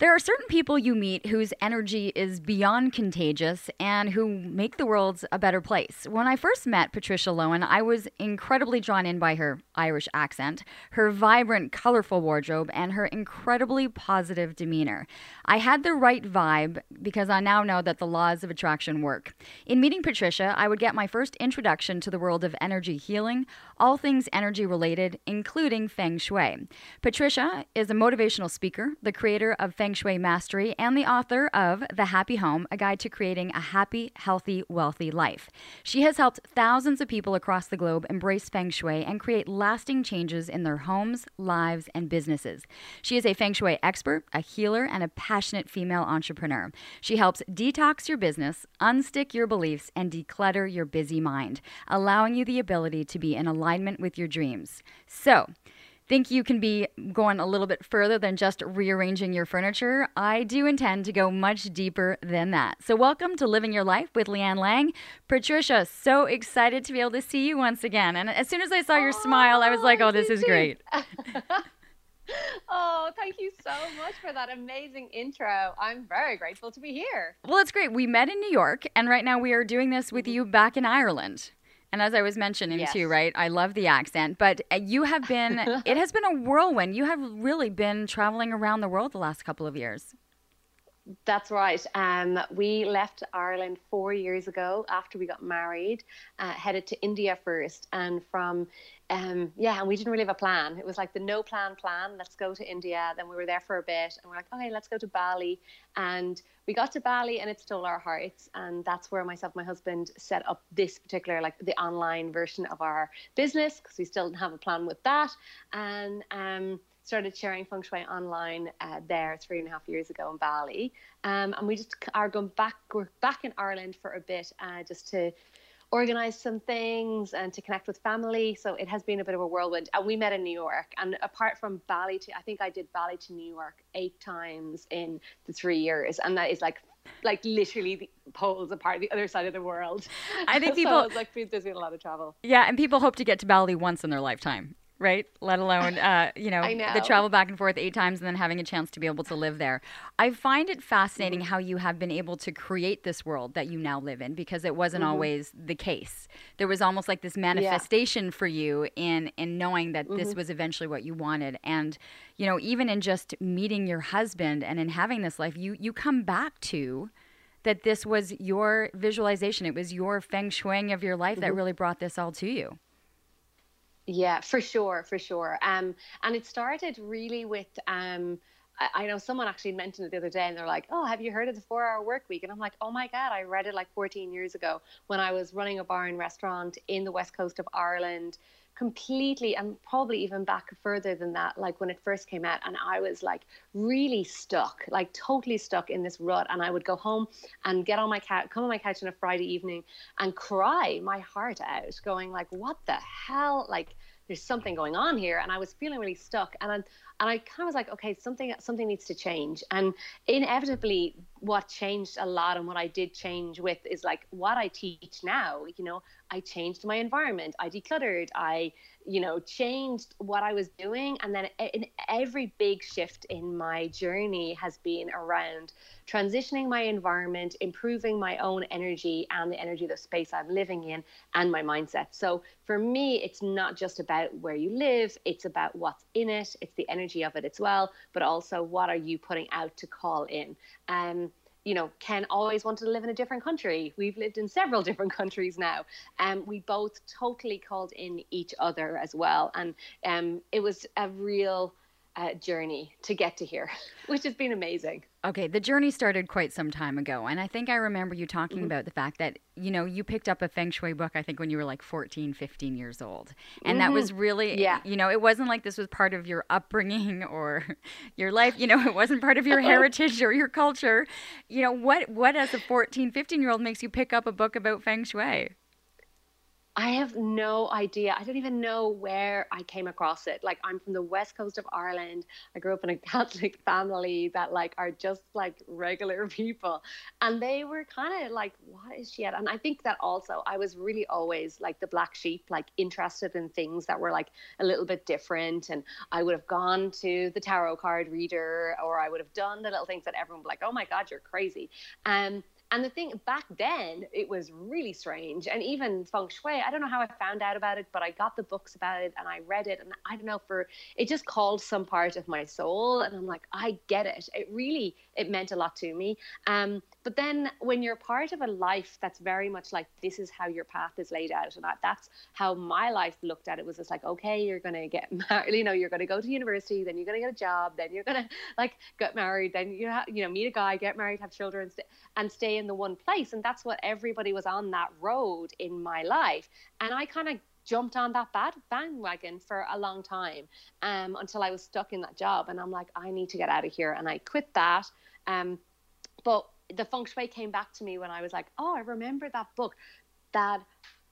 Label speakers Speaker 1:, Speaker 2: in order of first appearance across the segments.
Speaker 1: There are certain people you meet whose energy is beyond contagious and who make the world a better place. When I first met Patricia Lohan, I was incredibly drawn in by her Irish accent, her vibrant, colorful wardrobe, and her incredibly positive demeanor. I had the right vibe because I now know that the laws of attraction work. In meeting Patricia, I would get my first introduction to the world of energy healing, all things energy related, including Feng Shui. Patricia is a motivational speaker, the creator of Feng Feng shui Mastery, and the author of The Happy Home, a guide to creating a happy, healthy, wealthy life. She has helped thousands of people across the globe embrace Feng Shui and create lasting changes in their homes, lives, and businesses. She is a Feng Shui expert, a healer, and a passionate female entrepreneur. She helps detox your business, unstick your beliefs, and declutter your busy mind, allowing you the ability to be in alignment with your dreams. So, think you can be going a little bit further than just rearranging your furniture, I do intend to go much deeper than that. So, welcome to Living Your Life with Leanne Lang. Patricia, so excited to be able to see you once again. And as soon as I saw your oh, smile, I was like, oh, oh this is great.
Speaker 2: oh, thank you so much for that amazing intro. I'm very grateful to be here.
Speaker 1: Well, it's great. We met in New York, and right now we are doing this with you back in Ireland. And as I was mentioning yes. too, right? I love the accent, but uh, you have been, it has been a whirlwind. You have really been traveling around the world the last couple of years.
Speaker 2: That's right. Um, we left Ireland four years ago after we got married, uh, headed to India first. And from um, yeah, and we didn't really have a plan. It was like the no plan plan. Let's go to India. Then we were there for a bit, and we're like, okay, let's go to Bali. And we got to Bali, and it stole our hearts. And that's where myself, and my husband, set up this particular, like the online version of our business, because we still didn't have a plan with that. And um, started sharing feng shui online uh, there three and a half years ago in Bali. Um, and we just are going back. We're back in Ireland for a bit, uh, just to organize some things and to connect with family. So it has been a bit of a whirlwind. And we met in New York. And apart from Bali to, I think I did Bali to New York eight times in the three years. And that is like like literally the poles apart the other side of the world.
Speaker 1: I think people
Speaker 2: so like there's been a lot of travel.
Speaker 1: Yeah, and people hope to get to Bali once in their lifetime right? Let alone, uh, you know,
Speaker 2: know,
Speaker 1: the travel back and forth eight times and then having a chance to be able to live there. I find it fascinating
Speaker 2: mm-hmm.
Speaker 1: how you have been able to create this world that you now live in because it wasn't mm-hmm. always the case. There was almost like this manifestation yeah. for you in in knowing that mm-hmm. this was eventually what you wanted. And, you know, even in just meeting your husband and in having this life, you you come back to that this was your visualization. It was your feng shuiing of your life that mm-hmm. really brought this all to you.
Speaker 2: Yeah, for sure, for sure. Um, and it started really with um, I, I know someone actually mentioned it the other day, and they're like, "Oh, have you heard of the four-hour work week?" And I'm like, "Oh my god, I read it like 14 years ago when I was running a bar and restaurant in the west coast of Ireland." completely and probably even back further than that like when it first came out and i was like really stuck like totally stuck in this rut and i would go home and get on my couch come on my couch on a friday evening and cry my heart out going like what the hell like there's something going on here and i was feeling really stuck and I, and I kind of was like okay something something needs to change. And inevitably what changed a lot and what I did change with is like what I teach now you know I changed my environment I decluttered I you know changed what I was doing and then in every big shift in my journey has been around transitioning my environment, improving my own energy and the energy of the space I'm living in and my mindset. So for me, it's not just about where you live, it's about what's in it, it's the energy of it as well, but also what are you putting out to call in. Um, you know, Ken always wanted to live in a different country. We've lived in several different countries now. And um, we both totally called in each other as well. And um, it was a real uh, journey to get to here, which has been amazing.
Speaker 1: Okay, the journey started quite some time ago. And I think I remember you talking
Speaker 2: Mhm.
Speaker 1: about the fact that, you know, you picked up a feng shui book, I think, when you were like 14, 15 years old. And that was really,
Speaker 2: Mm-hmm. Yeah.
Speaker 1: you know, it wasn't like this was part of your upbringing or your life. You know, it wasn't part of your heritage or your culture. You know, what, what as a 14, 15 year old makes you pick up a book about feng shui?
Speaker 2: I have no idea. I don't even know where I came across it. Like I'm from the west coast of Ireland. I grew up in a Catholic family that like are just like regular people. And they were kind of like, what is she at? And I think that also I was really always like the black sheep, like interested in things that were like a little bit different. And I would have gone to the tarot card reader or I would have done the little things that everyone would be like, oh my God, you're crazy. Um and the thing back then, it was really strange. And even feng shui, I don't know how I found out about it, but I got the books about it and I read it. And I don't know, for it just called some part of my soul. And I'm like, I get it. It really, it meant a lot to me. Um, but then when you're part of a life that's very much like this is how your path is laid out, and I, that's how my life looked at it was just like, okay, you're gonna get married, you know, you're gonna go to university, then you're gonna get a job, then you're gonna like get married, then you you know meet a guy, get married, have children, and, st- and stay in the one place, and that's what everybody was on that road in my life, and I kind of jumped on that bad bandwagon for a long time um, until I was stuck in that job, and I'm like, I need to get out of here, and I quit that. Um, but the feng shui came back to me when I was like, oh, I remember that book that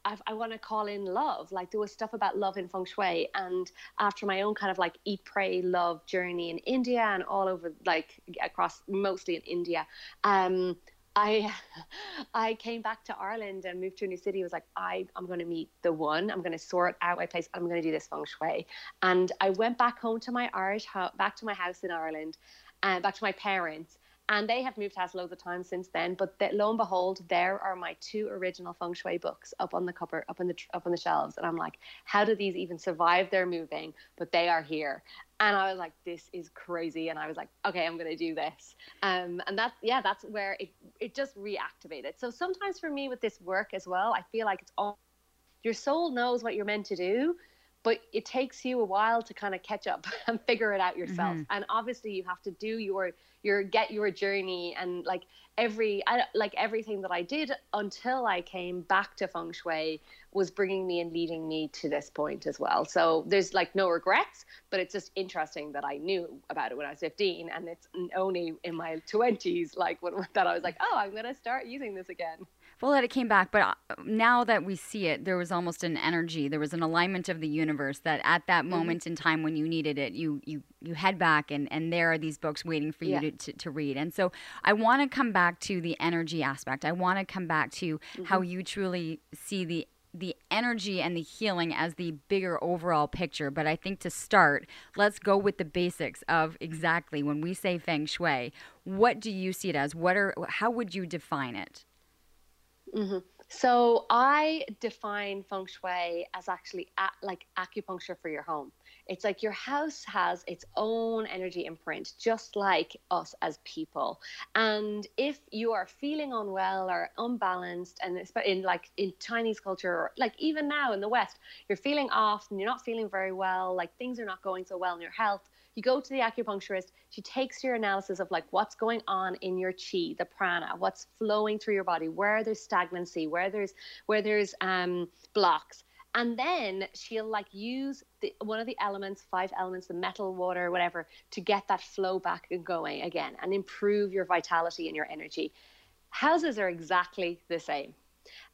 Speaker 2: I, I want to call in love. Like there was stuff about love in feng shui. And after my own kind of like eat, pray, love journey in India and all over, like across mostly in India, um, I I came back to Ireland and moved to a new city. I was like, I, I'm going to meet the one. I'm going to sort out my place. I'm going to do this feng shui. And I went back home to my Irish, ho- back to my house in Ireland, and back to my parents. And they have moved house loads of times since then. But lo and behold, there are my two original feng shui books up on the cupboard, up on the up on the shelves. And I'm like, how do these even survive their moving? But they are here. And I was like, this is crazy. And I was like, okay, I'm to do this. Um, and that's, yeah, that's where it, it just reactivated. So sometimes for me with this work as well, I feel like it's all, your soul knows what you're meant to do, but it takes you a while to kind of catch up and figure it out yourself. Mm-hmm. And obviously you have to do your, your, get your journey and like every, I, like everything that I did until I came back to feng shui was bringing me and leading me to this point as well. So there's like no regrets, but it's just interesting that I knew about it when I was 15 and it's only in my 20s like when, that I was like, oh, I'm going to start using this again.
Speaker 1: Well, that it came back, but uh, now that we see it, there was almost an energy, there was an alignment of the universe that at that moment in time when you needed it, you you you head back and and there are these books waiting for you
Speaker 2: Yeah.
Speaker 1: to, to, to read. And so I want to come back to the energy aspect. I want to come back to how you truly see the the energy and the healing as the bigger overall picture. But I think to start, let's go with the basics of exactly when we say feng shui, what do you see it as? What are how would you define it? Mm-hmm.
Speaker 2: So I define feng shui as actually a- like acupuncture for your home. It's like your house has its own energy imprint, just like us as people. And if you are feeling unwell or unbalanced, and in like in Chinese culture, or like even now in the West, you're feeling off and you're not feeling very well, like things are not going so well in your health. You go to the acupuncturist, she takes your analysis of like what's going on in your chi, the prana, what's flowing through your body, where there's stagnancy, where there's where there's um blocks. And then she'll like use the, one of the elements, five elements, the metal, water, whatever, to get that flow back and going again and improve your vitality and your energy. Houses are exactly the same.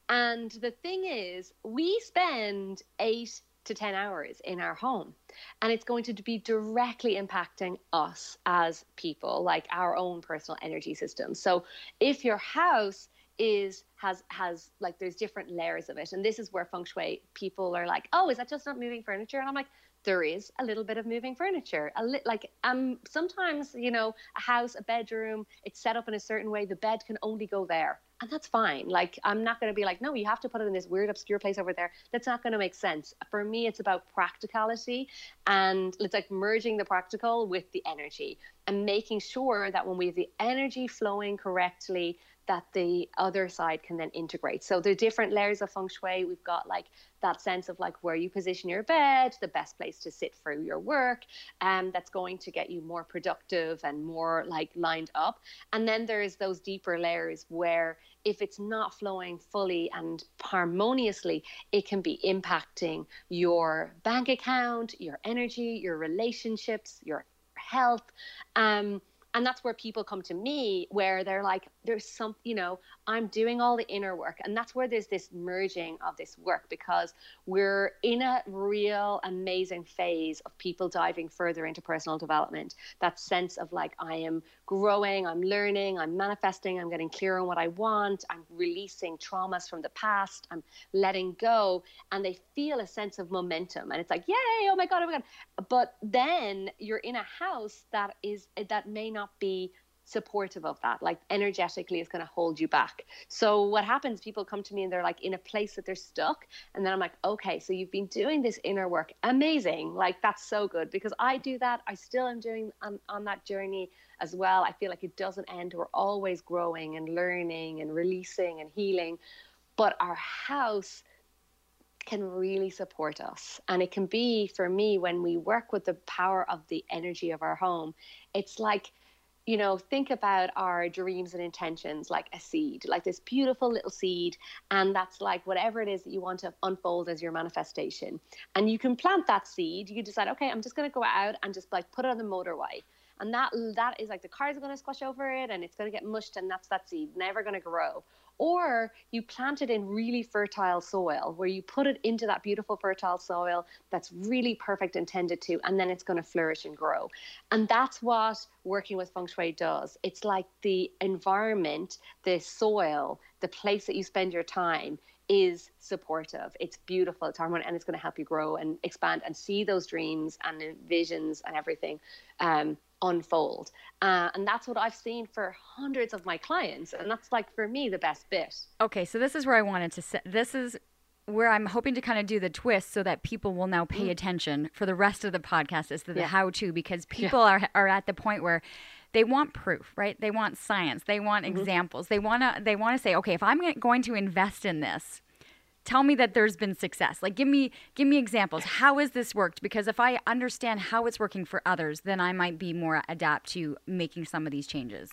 Speaker 2: And the thing is, we spend eight to 10 hours in our home, and it's going to be directly impacting us as people, like our own personal energy system. So if your house is has has like there's different layers of it and this is where feng shui people are like oh is that just not moving furniture? And i'm like there is a little bit of moving furniture. A li- like um sometimes you know a house a bedroom it's set up in a certain way the bed can only go there and that's fine. Like i'm not going to be like no you have to put it in this weird obscure place over there. That's not going to make sense. For me it's about practicality and it's like merging the practical with the energy and making sure that when we have the energy flowing correctly that the other side can then integrate. So the different layers of feng shui, we've got like that sense of like where you position your bed, the best place to sit for your work, and um, that's going to get you more productive and more like lined up. And then there's those deeper layers where if it's not flowing fully and harmoniously, it can be impacting your bank account, your energy, your relationships, your health. Um, and that's where people come to me where they're like there's some you know i'm doing all the inner work and that's where there's this merging of this work because we're in a real amazing phase of people diving further into personal development. That sense of like i am growing i'm learning i'm manifesting i'm getting clear on what i want i'm releasing traumas from the past i'm letting go and they feel a sense of momentum and it's like yay oh my god oh my god. But then you're in a house that is that may not be supportive of that like energetically it's going to hold you back. So what happens people come to me and they're like in a place that they're stuck and then i'm like okay so you've been doing this inner work. Amazing. Like that's so good. Because i do that. I still am doing on, on that journey as well. I feel like it doesn't end. We're always growing and learning and releasing and healing. But our house can really support us. And it can be for me when we work with the power of the energy of our home, it's like you know, think about our dreams and intentions like a seed, like this beautiful little seed. And that's like whatever it is that you want to unfold as your manifestation. And you can plant that seed. You decide, okay, I'm just going to go out and just like put it on the motorway. And that that is like the cars are going to squash over it and it's going to get mushed and that's that seed, never going to grow or you plant it in really fertile soil where you put it into that beautiful fertile soil that's really perfect and tended to and then it's going to flourish and grow. And that's what working with feng shui does. It's like the environment the soil the place that you spend your time is supportive. It's beautiful it's harmonious and it's going to help you grow and expand and see those dreams and visions and everything. Um, unfold. Uh, and that's what I've seen for hundreds of my clients. And that's like for me the best bit.
Speaker 1: Okay, so this is where I wanted to set. This is where I'm hoping to kind of do the twist so that people will now pay mm. attention for the rest of the podcast is the yeah. how to because people yeah. are are at the point where they want proof, right? They want science. They want mm-hmm. examples. They want to they want to say, okay, if I'm going to invest in this, tell me that there's been success. Like give me give me examples. How has this worked? Because if i understand how it's working for others then i might be more adapt to making some of these changes.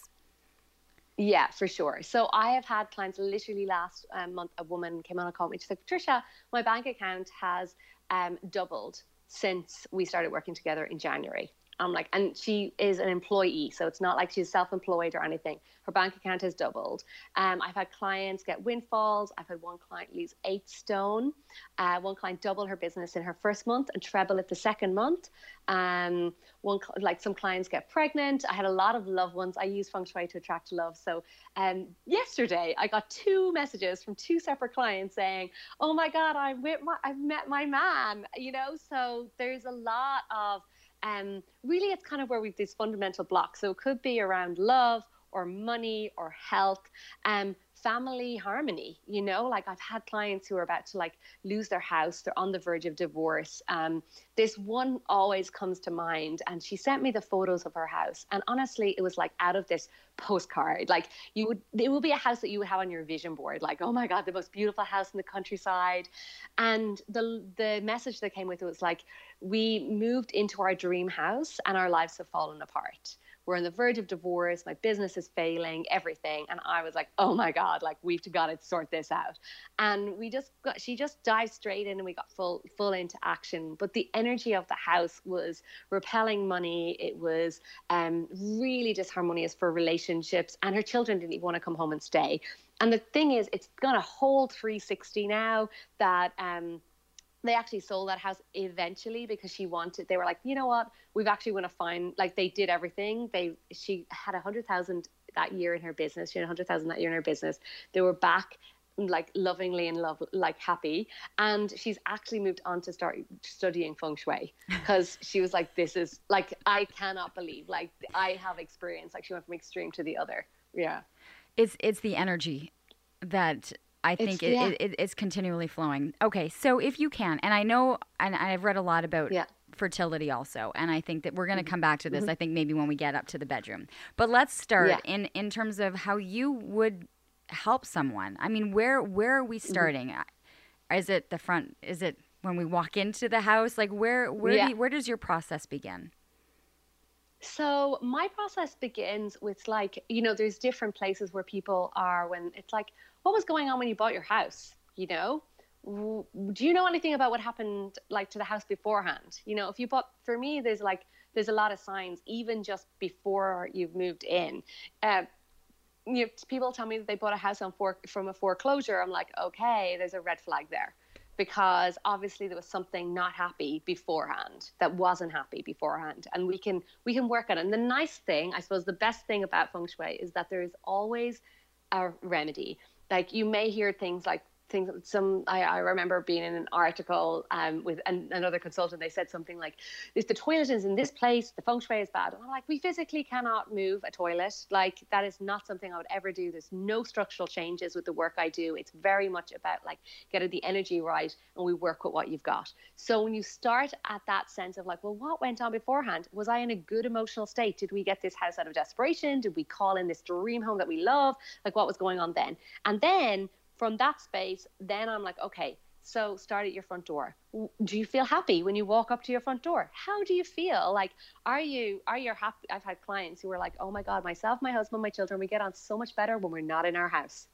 Speaker 2: Yeah for sure. So i have had clients literally last um, month a woman came on a call me. She's like patricia my bank account has um, doubled since we started working together in january I'm like, and she is an employee, so it's not like she's self-employed or anything. Her bank account has doubled. Um, I've had clients get windfalls. I've had one client lose eight stone. Uh, one client double her business in her first month and treble it the second month. Um, one like some clients get pregnant. I had a lot of loved ones. I use feng shui to attract love. So um, yesterday I got two messages from two separate clients saying, "Oh my God, with my, I've met my man." You know, so there's a lot of um, really it's kind of where we've these fundamental blocks. So it could be around love or money or health. Um, family harmony you know? Like i've had clients who are about to like lose their house they're on the verge of divorce um, this one always comes to mind and she sent me the photos of her house and honestly it was like out of this postcard. Like you would it would be a house that you would have on your vision board like oh my god the most beautiful house in the countryside. And the the message that came with it was like we moved into our dream house and our lives have fallen apart we're on the verge of divorce, my business is failing, everything. And I was like, oh my God, like we've got to sort this out. And we just got, she just dived straight in and we got full, full into action. But the energy of the house was repelling money. It was um, really disharmonious for relationships. And her children didn't even want to come home and stay. And the thing is, it's got a whole 360 now that, um, they actually sold that house eventually because she wanted they were like you know what? We've actually want to find like they did everything. They she had a hundred thousand that year in her business. She had a hundred thousand that year in her business. They were back like lovingly in love like happy. And she's actually moved on to start studying feng shui because she was like this is like i cannot believe like i have experience. Like she went from extreme to the other. Yeah.
Speaker 1: It's it's the energy that I think it, yeah. it, it, it's continually flowing. Okay, so if you can, and I know, and I've read a lot about yeah. fertility also, and I think that we're going to mm-hmm. come back to this. Mm-hmm. I think maybe when we get up to the bedroom, but let's start yeah. in in terms of how you would help someone? I mean, where where are we
Speaker 2: Mm-hmm.
Speaker 1: starting? Is it the front? Is it when we walk into the house? Like where where do you, where does your process begin?
Speaker 2: So my process begins with like, you know, there's different places where people are when it's like, what was going on when you bought your house? You know, do you know anything about what happened like to the house beforehand? You know, if you bought, for me, there's like, there's a lot of signs even just before you've moved in. Uh, you know, people tell me that they bought a house on for, from a foreclosure. I'm like, okay, there's a red flag there because obviously there was something not happy beforehand that wasn't happy beforehand and we can we can work on it. And the nice thing i suppose the best thing about feng shui is that there is always a remedy. Like you may hear things like things some I, I remember being in an article um, with an, another consultant. They said something like if the toilet is in this place the feng shui is bad. And i'm like we physically cannot move a toilet. Like that is not something i would ever do. There's no structural changes with the work i do. It's very much about like getting the energy right and we work with what you've got. So when you start at that sense of like well what went on beforehand? Was i in a good emotional state? Did we get this house out of desperation? Did we call in this dream home that we love? Like what was going on then? And then from that space, then I'm like, okay, so start at your front door. Do you feel happy when you walk up to your front door? How do you feel? Like, are you are you happy? I've had clients who are like, oh my god, myself, my husband, my children, we get on so much better when we're not in our house.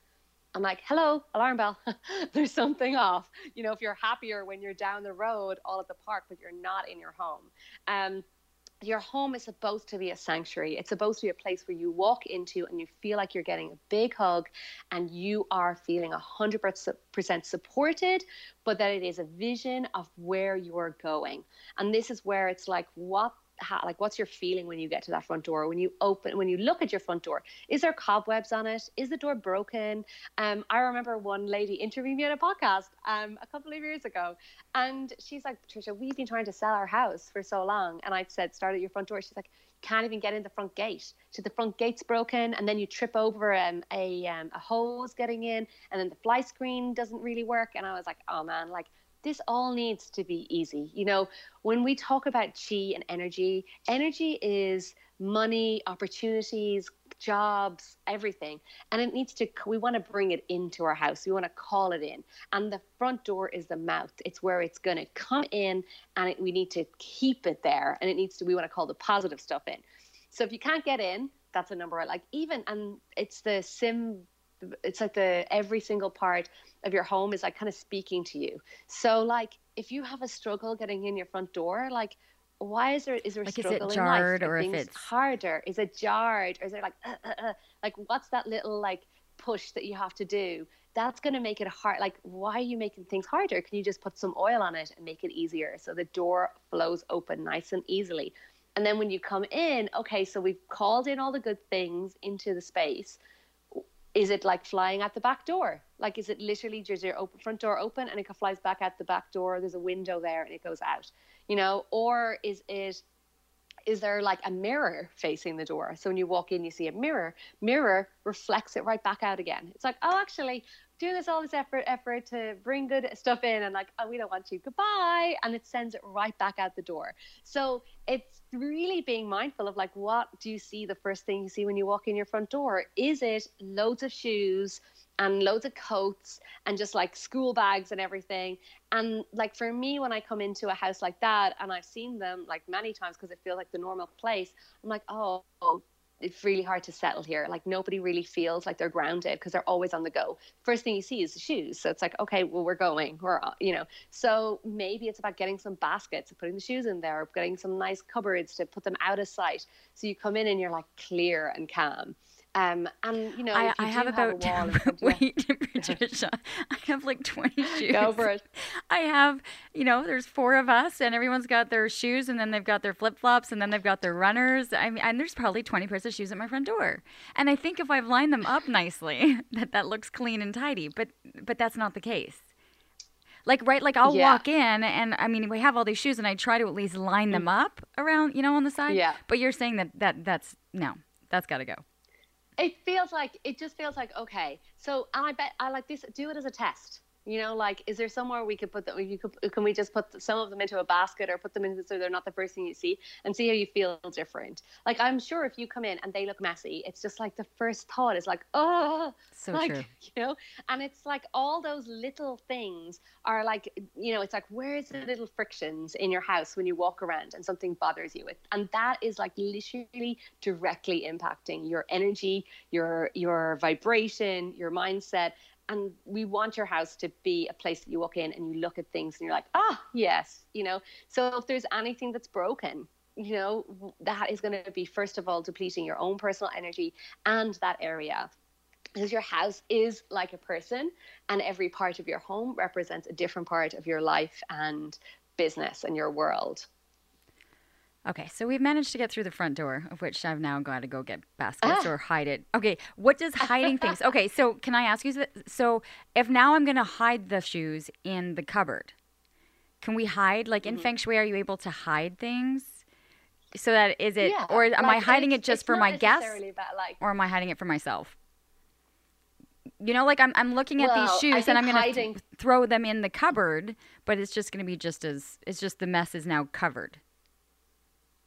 Speaker 2: I'm like, hello, alarm bell. There's something off. You know, if you're happier when you're down the road, all at the park, but you're not in your home. Um, your home is supposed to be a sanctuary. It's supposed to be a place where you walk into and you feel like you're getting a big hug and you are feeling 100% supported, but that it is a vision of where you're going. And this is where it's like, what how, like what's your feeling when you get to that front door? When you open when you look at your front door is there cobwebs on it? Is the door broken? Um i remember one lady interviewing me on a podcast um a couple of years ago and she's like patricia we've been trying to sell our house for so long. And i said start at your front door. She's like can't even get in the front gate. So the front gate's broken, and then you trip over um, a um, a hose getting in, and then the fly screen doesn't really work. And I was like, oh man, like this all needs to be easy. You know, when we talk about chi and energy, energy is money, opportunities, jobs, everything. And it needs to, we want to bring it into our house. We want to call it in. And the front door is the mouth. It's where it's going to come in and it, we need to keep it there. And it needs to, we want to call the positive stuff in. So if you can't get in, that's a number I like. Even, and it's the sim, it's like the every single part of your home is like kind of speaking to you. So like if you have a struggle getting in your front door, like why is there is there a
Speaker 1: Like, is it
Speaker 2: struggle
Speaker 1: jarred
Speaker 2: in life?
Speaker 1: or if
Speaker 2: things
Speaker 1: it's-
Speaker 2: harder? Is it jarred or is it like uh, uh, uh, like what's that little like push that you have to do? That's going to make it hard. Like, why are you making things harder? Can you just put some oil on it and make it easier so the door flows open nice and easily? And then when you come in, okay, so we've called in all the good things into the space is it like flying at the back door? Like, is it literally just your open front door open and it flies back at the back door? There's a window there and it goes out, you know? Or is it, is there like a mirror facing the door? So when you walk in, you see a mirror. Mirror reflects it right back out again. It's like, oh, actually, doing this all this effort, effort to bring good stuff in, and like, oh, we don't want you. Goodbye, and it sends it right back out the door. So it's really being mindful of like, what do you see? The first thing you see when you walk in your front door is it loads of shoes and loads of coats and just like school bags and everything. And like for me, when I come into a house like that, and I've seen them like many times because it feels like the normal place, I'm like, oh, oh, it's really hard to settle here. Like nobody really feels like they're grounded because they're always on the go. First thing you see is the shoes. So it's like, okay, well, we're going, we're, uh, you know. So maybe it's about getting some baskets and putting the shoes in there, getting some nice cupboards to put them out of sight. So you come in and you're like clear and calm. Um, and you know,
Speaker 1: I,
Speaker 2: you
Speaker 1: I have about
Speaker 2: wall of you-
Speaker 1: wait, Patricia. I have like twenty shoes.
Speaker 2: Go for it.
Speaker 1: I have, you know, there's four of us, and everyone's got their shoes, and then they've got their flip flops, and then they've got their runners. I mean, and there's probably twenty pairs of shoes at my front door. And I think if I've lined them up nicely, that that looks clean and tidy. But but that's not the case. Like right, like I'll
Speaker 2: Yeah.
Speaker 1: walk in, and I mean, we have all these shoes, and I try to at least line them up around, you know, on the side.
Speaker 2: Mm. Yeah.
Speaker 1: But you're saying that that that's no, that's got to go.
Speaker 2: It feels like it just feels like okay so and i bet i like this do it as a test You know, like, is there somewhere we could put them? You could, can we just put some of them into a basket or put them in so they're not the first thing you see and see how you feel different? Like, I'm sure if you come in and they look messy, it's just like the first thought is like, oh,
Speaker 1: So
Speaker 2: like,
Speaker 1: true.
Speaker 2: You know, and it's like all those little things are like, you know, it's like where's the little frictions in your house when you walk around and something bothers you, With? and that is like literally directly impacting your energy, your your vibration, your mindset. And we want your house to be a place that you walk in and you look at things and you're like, ah, yes, you know. So if there's anything that's broken, you know, that is going to be first of all depleting your own personal energy and that area because your house is like a person and every part of your home represents a different part of your life and business and your world
Speaker 1: Okay, so we've managed to get through the front door, of which I've now got to go get baskets
Speaker 2: Ah.
Speaker 1: or hide it. Okay, what does hiding things? Okay, so can I ask you? So if now I'm going to hide the shoes in the cupboard, can we hide? Like
Speaker 2: Mm-hmm.
Speaker 1: in feng shui, are you able to hide things? So that is it,
Speaker 2: Yeah,
Speaker 1: or am I hiding it just for my guests,
Speaker 2: like
Speaker 1: or am I hiding it for myself? You know, like I'm I'm looking at
Speaker 2: Well,
Speaker 1: these shoes and I'm going to
Speaker 2: hiding-
Speaker 1: th- throw them in the cupboard, but it's just going to be just as it's just the mess is now covered.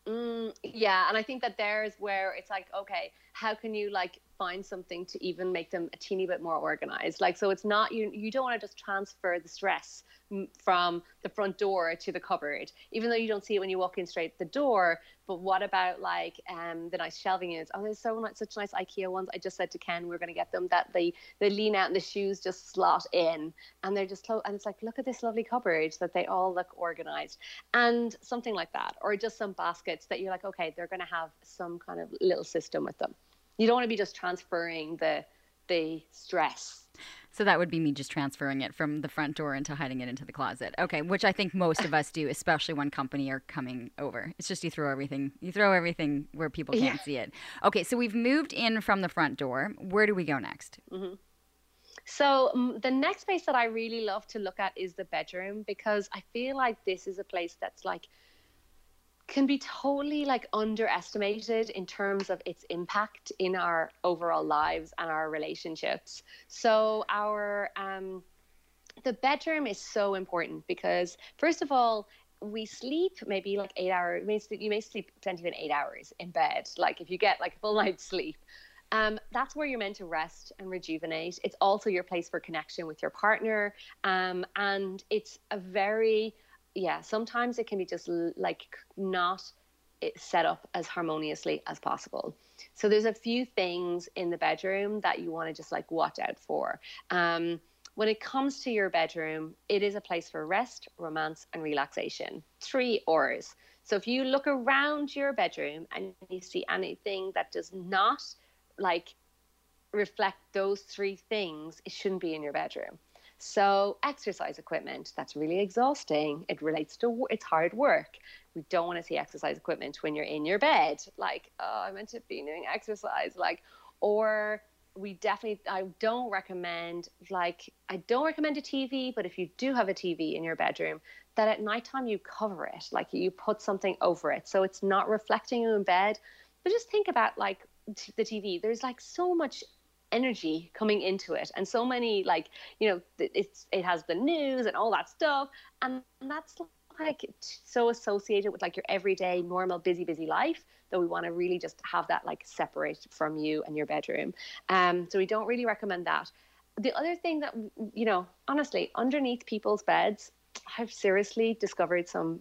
Speaker 2: Mm, yeah, and I think that there's where it's like, okay, how can you like find something to even make them a teeny bit more organized? Like, so it's not you. You don't want to just transfer the stress from the front door to the cupboard, even though you don't see it when you walk in straight the door. But what about like um the nice shelving units? Oh, there's so nice, such nice IKEA ones. I just said to Ken, we're going to get them that they they lean out and the shoes just slot in, and they're just close. And it's like, look at this lovely cupboard that they all look organized and something like that or just some baskets that you're like okay they're going to have some kind of little system with them you don't want to be just transferring the the stress
Speaker 1: So that would be me just transferring it from the front door into hiding it into the closet. Okay, which I think most of us do, especially when company are coming over. It's just you throw everything, you throw everything where people can't
Speaker 2: Yeah.
Speaker 1: see it. Okay, so we've moved in from the front door. Where do we go next?
Speaker 2: so um, the next place that i really love to look at is the bedroom because i feel like this is a place that's like can be totally like underestimated in terms of its impact in our overall lives and our relationships. So our um the bedroom is so important because first of all we sleep maybe like eight hours. You may sleep, potentially even eight hours in bed. Like if you get like a full night's sleep, um, that's where you're meant to rest and rejuvenate. It's also your place for connection with your partner, um, and it's a very yeah. Sometimes it can be just like not set up as harmoniously as possible. So there's a few things in the bedroom that you want to just like watch out for. Um, when it comes to your bedroom, it is a place for rest, romance, and relaxation. Three R's. So if you look around your bedroom and you see anything that does not like reflect those three things, it shouldn't be in your bedroom. So exercise equipment, that's really exhausting. It relates to it's hard work. We don't want to see exercise equipment when you're in your bed. Like, oh, I meant to be doing exercise. Like, or we definitely I don't recommend like I don't recommend a TV, but if you do have a TV in your bedroom, that at nighttime you cover it, like you put something over it, so it's not reflecting you in bed. But just think about like the TV. There's like so much energy coming into it, and so many like you know it's it has the news and all that stuff, and that's like so associated with like your everyday normal busy busy life that we want to really just have that like separate from you and your bedroom. Um so we don't really recommend that. The other thing that you know honestly underneath people's beds i've seriously discovered some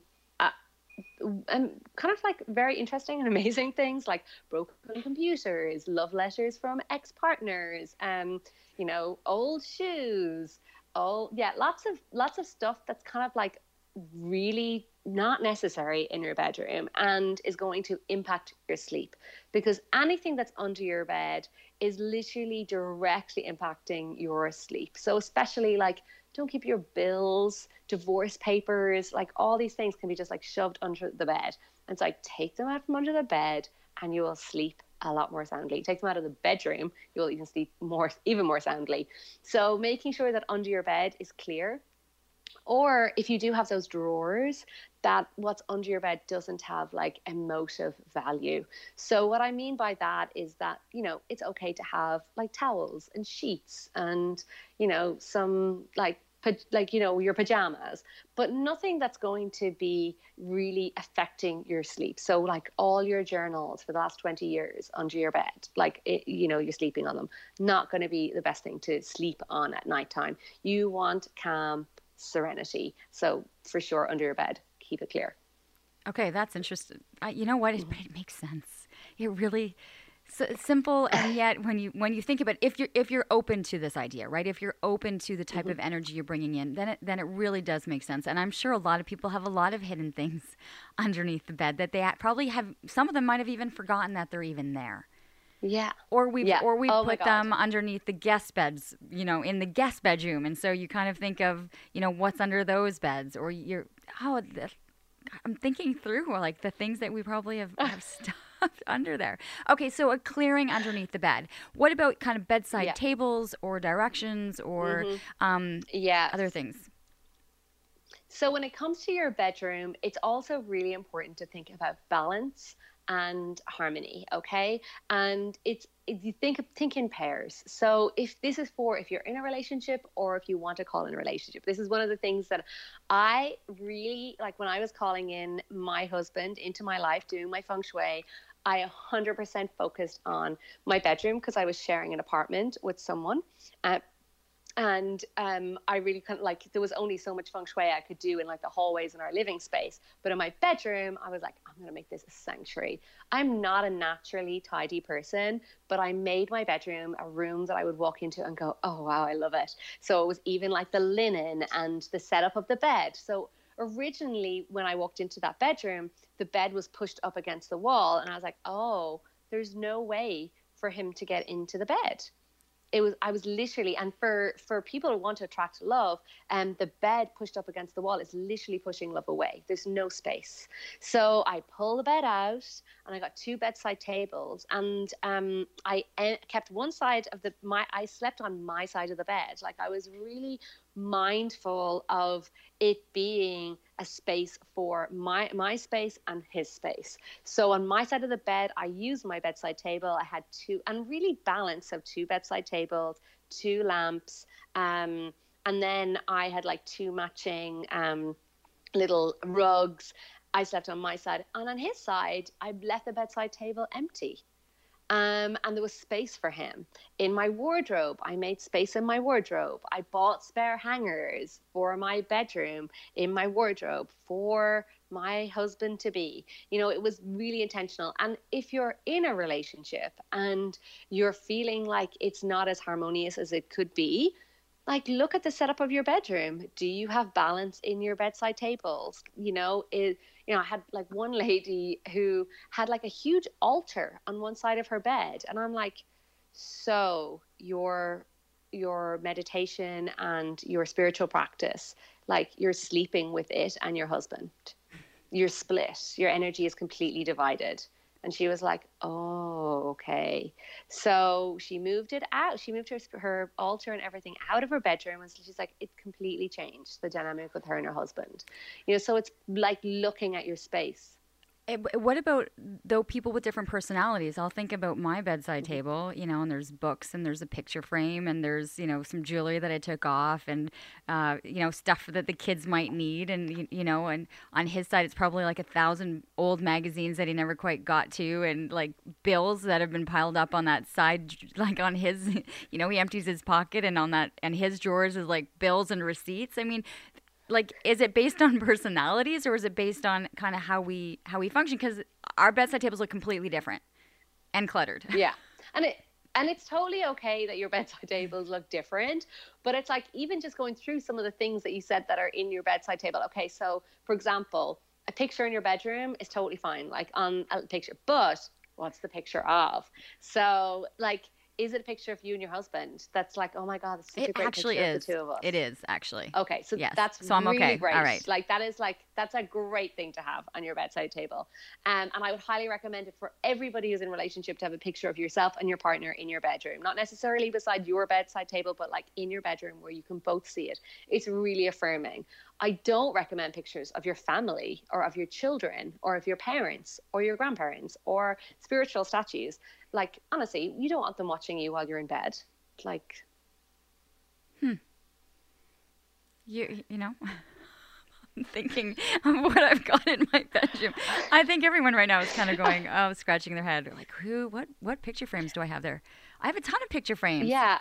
Speaker 2: um, kind of like very interesting and amazing things like broken computers love letters from ex-partners um you know old shoes all yeah lots of lots of stuff that's kind of like really not necessary in your bedroom and is going to impact your sleep because anything that's under your bed is literally directly impacting your sleep. So, especially like, don't keep your bills, divorce papers, like all these things can be just like shoved under the bed. And it's like, take them out from under the bed and you will sleep a lot more soundly. Take them out of the bedroom, you will even sleep more, even more soundly. So, making sure that under your bed is clear or if you do have those drawers that what's under your bed doesn't have like emotive value so what i mean by that is that you know it's okay to have like towels and sheets and you know some like like you know your pajamas but nothing that's going to be really affecting your sleep. So like all your journals for the last 20 years under your bed like it, you know you're sleeping on them. Not going to be the best thing to sleep on at nighttime. You want calm serenity. So for sure under your bed keep it clear.
Speaker 1: Okay that's interesting. I, you know what? It, mm-hmm. it makes sense. It really so simple and yet when you when you think about it, if you're if you're open to this idea right? If you're open to the type mm-hmm. of energy you're bringing in then it then it really does make sense. And i'm sure a lot of people have a lot of hidden things underneath the bed that they probably have some of them might have even forgotten that they're even there.
Speaker 2: Yeah.
Speaker 1: Or we
Speaker 2: yeah.
Speaker 1: or we
Speaker 2: oh
Speaker 1: put them underneath the guest beds you know in the guest bedroom. And so you kind of think of you know what's under those beds or you're oh the, i'm thinking through like the things that we probably have, have stuff under there. Okay, so a clearing underneath the bed. What about kind of bedside yeah. tables or directions or mm-hmm. um,
Speaker 2: yeah.
Speaker 1: other things?
Speaker 2: So when it comes to your bedroom, it's also really important to think about balance and harmony okay and it's you think think in pairs so if this is for if you're in a relationship or if you want to call in a relationship this is one of the things that i really like when i was calling in my husband into my life doing my feng shui I 100% focused on my bedroom because I was sharing an apartment with someone. Uh, and um, I really of like there was only so much feng shui I could do in like the hallways in our living space. But in my bedroom, I was like, I'm gonna make this a sanctuary. I'm not a naturally tidy person, but I made my bedroom a room that I would walk into and go, oh wow, I love it. So it was even like the linen and the setup of the bed. So originally when I walked into that bedroom, the bed was pushed up against the wall, and I was like, oh, there's no way for him to get into the bed it was I was literally and for for people who want to attract love, um, the bed pushed up against the wall is literally pushing love away. There's no space. So I pull the bed out and I got two bedside tables and um, I en- kept one side of the my I slept on my side of the bed. Like I was really mindful of it being a space for my my space and his space. So on my side of the bed, I used my bedside table. I had two and really balanced of two bedside tables, two lamps, um, and then I had like two matching um, little rugs. I slept on my side, and on his side, I left the bedside table empty. Um, and there was space for him. In my wardrobe, I made space in my wardrobe. I bought spare hangers for my bedroom in my wardrobe for my husband to be. You know, it was really intentional. And if you're in a relationship and you're feeling like it's not as harmonious as it could be, like look at the setup of your bedroom. Do you have balance in your bedside tables? You know, it you know, I had like one lady who had like a huge altar on one side of her bed, and I'm like, so your your meditation and your spiritual practice, like you're sleeping with it and your husband, you're split. Your energy is completely divided. And she was like, oh, okay. So she moved it out. She moved her, her altar and everything out of her bedroom. And she's like, it completely changed the dynamic with her and her husband. You know, so it's like looking at your space
Speaker 1: what about though people with different personalities? I'll think about my bedside mm-hmm. table, you know, and there's books and there's a picture frame and there's you know some jewelry that I took off and uh, you know stuff that the kids might need and you know and on his side it's probably like a thousand old magazines that he never quite got to and like bills that have been piled up on that side like on his you know he empties his pocket and on that and his drawers is like bills and receipts. I mean like is it based on personalities or is it based on kind of how we how we function? Because our bedside tables look completely different and cluttered.
Speaker 2: Yeah. And it and it's totally okay that your bedside tables look different but it's like even just going through some of the things that you said that are in your bedside table. Okay so for example a picture in your bedroom is totally fine like on a picture but what's the picture of? So like is it a picture of you and your husband? That's like, oh my god, it's such
Speaker 1: it
Speaker 2: a great
Speaker 1: actually
Speaker 2: picture
Speaker 1: is.
Speaker 2: of the two of us.
Speaker 1: It is actually.
Speaker 2: Okay, so
Speaker 1: yes.
Speaker 2: that's
Speaker 1: so I'm
Speaker 2: really
Speaker 1: okay.
Speaker 2: great.
Speaker 1: All right,
Speaker 2: like that is like that's a great thing to have on your bedside table, um, and I would highly recommend it for everybody who's in a relationship to have a picture of yourself and your partner in your bedroom, not necessarily beside your bedside table, but like in your bedroom where you can both see it. It's really affirming. I don't recommend pictures of your family or of your children or of your parents or your grandparents or spiritual statues. Like, honestly, you don't want them watching you while you're in bed. Like,
Speaker 1: hmm. You you know. I'm thinking of what I've got in my bedroom. I think everyone right now is kind of going, oh, scratching their head, like, who, what, what picture frames do I have there? I have a ton of picture frames.
Speaker 2: Yeah.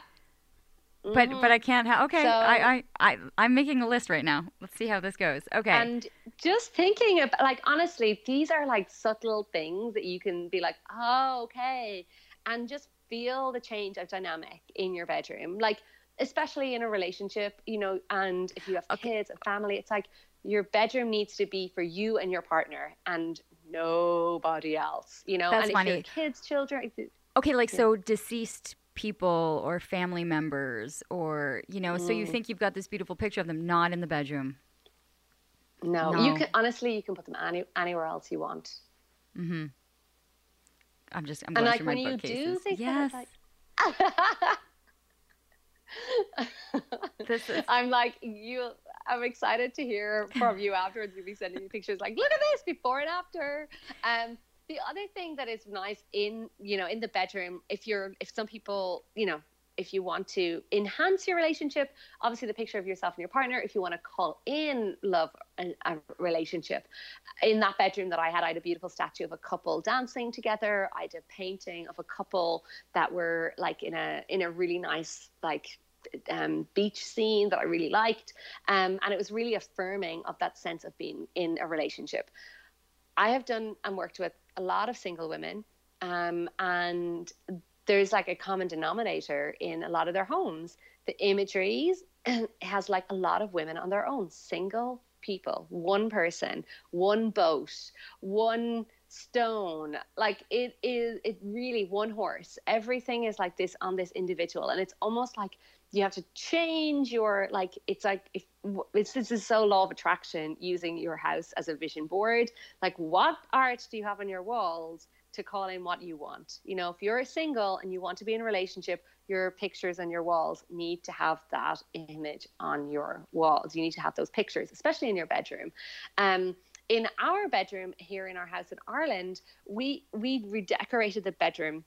Speaker 1: But but I mm-hmm. can't have. Okay,
Speaker 2: So-
Speaker 1: I, I I I'm making a list right now. Let's see how this goes. Okay.
Speaker 2: And just thinking about, like, honestly, these are like subtle things that you can be like, oh, okay. And just feel the change of dynamic in your bedroom. Like, especially in a relationship, you know, and if you have kids and family, it's like your bedroom needs to be for you and your partner and nobody else, you know?
Speaker 1: That's
Speaker 2: and
Speaker 1: funny.
Speaker 2: if you have kids, children,
Speaker 1: Okay, like so deceased people or family members or you know, so
Speaker 2: Mm.
Speaker 1: you think you've got this beautiful picture of them not in the bedroom.
Speaker 2: no, you can, honestly, you can put them any, anywhere else you want. Mm-hmm.
Speaker 1: I'm just I'm
Speaker 2: And
Speaker 1: going
Speaker 2: like
Speaker 1: through
Speaker 2: when
Speaker 1: my
Speaker 2: you
Speaker 1: bookcases. yes.
Speaker 2: like
Speaker 1: This is
Speaker 2: I'm like you. I'm excited to hear from you afterwards. You'll be sending me pictures like, look at this before and after. Um, the other thing that is nice in you know in the bedroom, if you're if some people you know if you want to enhance your relationship, obviously the picture of yourself and your partner. If you want to call in love and a relationship, in that bedroom that I had, I had a beautiful statue of a couple dancing together. I did a painting of a couple that were like in a in a really nice like um, beach scene that I really liked, um, and it was really affirming of that sense of being in a relationship. I have done and worked with a lot of single women, um, and there's like a common denominator in a lot of their homes. The imageries has like a lot of women on their own, single people, one person, one boat, one stone. Like it is, it really one horse. Everything is like this on this individual, and it's almost like you have to change your like. It's like if it's this is so law of attraction using your house as a vision board. Like what art do you have on your walls? to call in what you want. You know, if you're a single and you want to be in a relationship, your pictures and your walls need to have that image on your walls. You need to have those pictures, especially in your bedroom. Um, in our bedroom here in our house in Ireland, we we redecorated the bedroom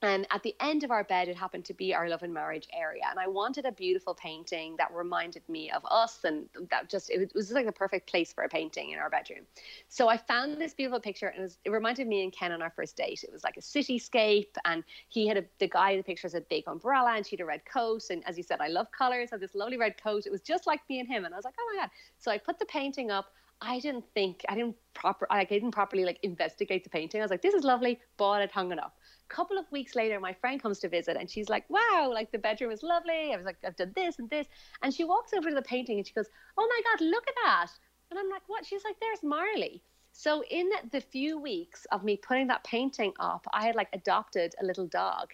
Speaker 2: and at the end of our bed, it happened to be our love and marriage area. And I wanted a beautiful painting that reminded me of us. And that just, it was, was like the perfect place for a painting in our bedroom. So I found this beautiful picture and it, was, it reminded me and Ken on our first date. It was like a cityscape. And he had a, the guy in the picture had a big umbrella and she had a red coat. And as you said, I love colors, had this lovely red coat. It was just like me and him. And I was like, oh my God. So I put the painting up. I didn't think, I didn't proper, I didn't properly like investigate the painting. I was like, this is lovely, bought it, hung it up couple of weeks later, my friend comes to visit and she's like, wow, like the bedroom is lovely. I was like, I've done this and this. And she walks over to the painting and she goes, oh my God, look at that. And I'm like, what? She's like, there's Marley. So in the few weeks of me putting that painting up, I had like adopted a little dog.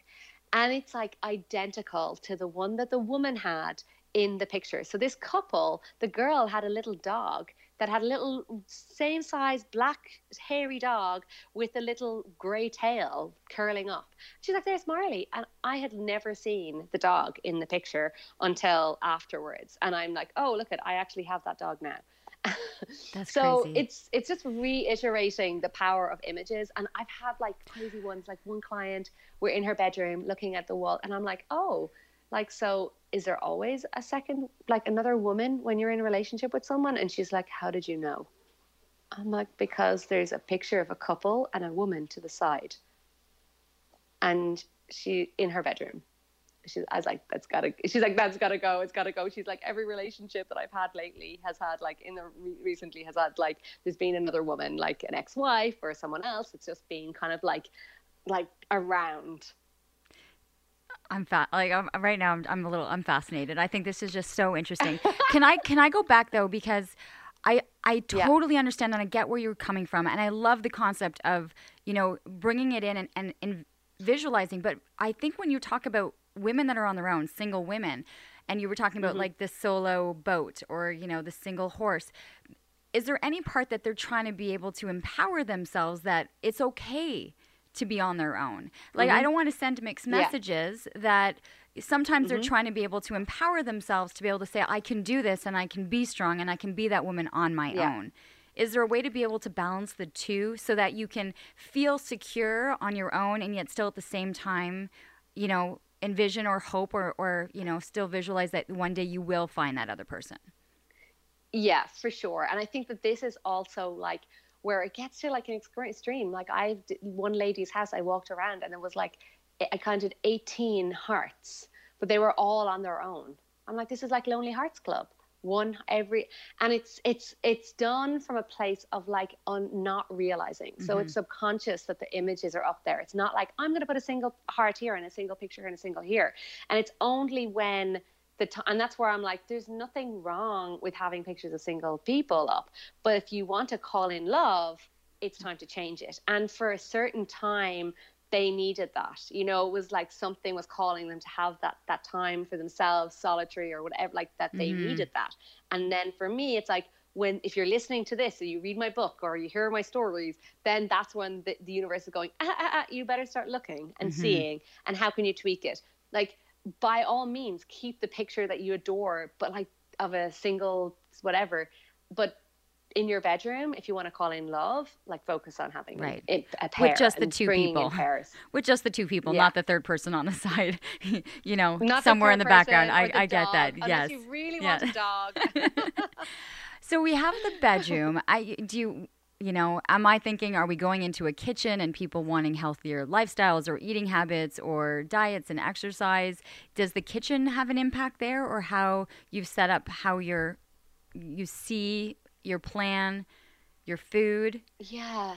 Speaker 2: And it's like identical to the one that the woman had in the picture. So this couple, the girl had a little dog that had a little same size black hairy dog with a little grey tail curling up. She's like, "There's Marley," and I had never seen the dog in the picture until afterwards. And I'm like, "Oh, look at! I actually have that dog now."
Speaker 1: That's
Speaker 2: so
Speaker 1: crazy.
Speaker 2: it's it's just reiterating the power of images. And I've had like crazy ones. Like one client, we're in her bedroom looking at the wall, and I'm like, "Oh." Like, so is there always a second, like another woman when you're in a relationship with someone? And she's like, How did you know? I'm like, Because there's a picture of a couple and a woman to the side. And she in her bedroom. She, I was like, that's gotta. She's like, that's gotta go. It's gotta go. She's like, every relationship that I've had lately has had like in the re- recently has had like there's been another woman, like an ex-wife or someone else. It's just been kind of like, like around.
Speaker 1: I'm fat. Like I'm, right now, I'm, I'm a little. I'm fascinated. I think this is just so interesting. can I can I go back though because I I
Speaker 2: Yeah.
Speaker 1: totally understand and I get where you're coming from and I love the concept of you know bringing it in and, and, and visualizing. But I think when you talk about women that are on their own, single women, and you were talking about mm-hmm. like the solo boat or you know the single horse. Is there any part that they're trying to be able to empower themselves that it's okay to be on their own? Like I don't want to send mixed
Speaker 2: Mm-hmm. Yeah.
Speaker 1: messages that sometimes
Speaker 2: Mm-hmm.
Speaker 1: they're trying to be able to empower themselves to be able to say I can do this and I can be strong and I can be that woman on my
Speaker 2: Yeah.
Speaker 1: own. Is there a way to be able to balance the two so that you can feel secure on your own and yet still at the same time, you know, envision or hope or, or you know, still visualize that one day you will find that other person?
Speaker 2: Yeah, for sure. And I think that this is also like where it gets to like an extreme. Like I, one lady's house, I walked around and it was like, I counted 18 hearts, but they were all on their own. I'm like, this is like Lonely Hearts Club. One every, and it's it's it's done from a place of like on not realizing. So mm-hmm. it's subconscious that the images are up there. It's not like I'm going to put a single heart here and a single picture here and a single here. And it's only when the t- and that's where I'm like, there's nothing wrong with having pictures of single people up, but if you want to call in love, it's time to change it. And for a certain time, they needed that. You know, it was like something was calling them to have that that time for themselves, solitary or whatever, like that they mm-hmm. needed that. And then for me, it's like when if you're listening to this or you read my book or you hear my stories, then that's when the, the universe is going, ah, ah, ah, you better start looking and mm-hmm. seeing and how can you tweak it? Like by all means keep the picture that you adore but like of a single whatever. But in your bedroom if you want to call in love like focus on having right. a, a pair
Speaker 1: with just the two people. with just the two people yeah. not the third person on the side you know
Speaker 2: not
Speaker 1: somewhere
Speaker 2: the
Speaker 1: in the background. i,
Speaker 2: I
Speaker 1: get that.
Speaker 2: yes. you really yeah. want a dog.
Speaker 1: So we have the bedroom. I do you you know, am I thinking, are we going into a kitchen and people wanting healthier lifestyles or eating habits or diets and exercise? Does the kitchen have an impact there or how you've set up how you're, you see your plan, your food?
Speaker 2: Yeah.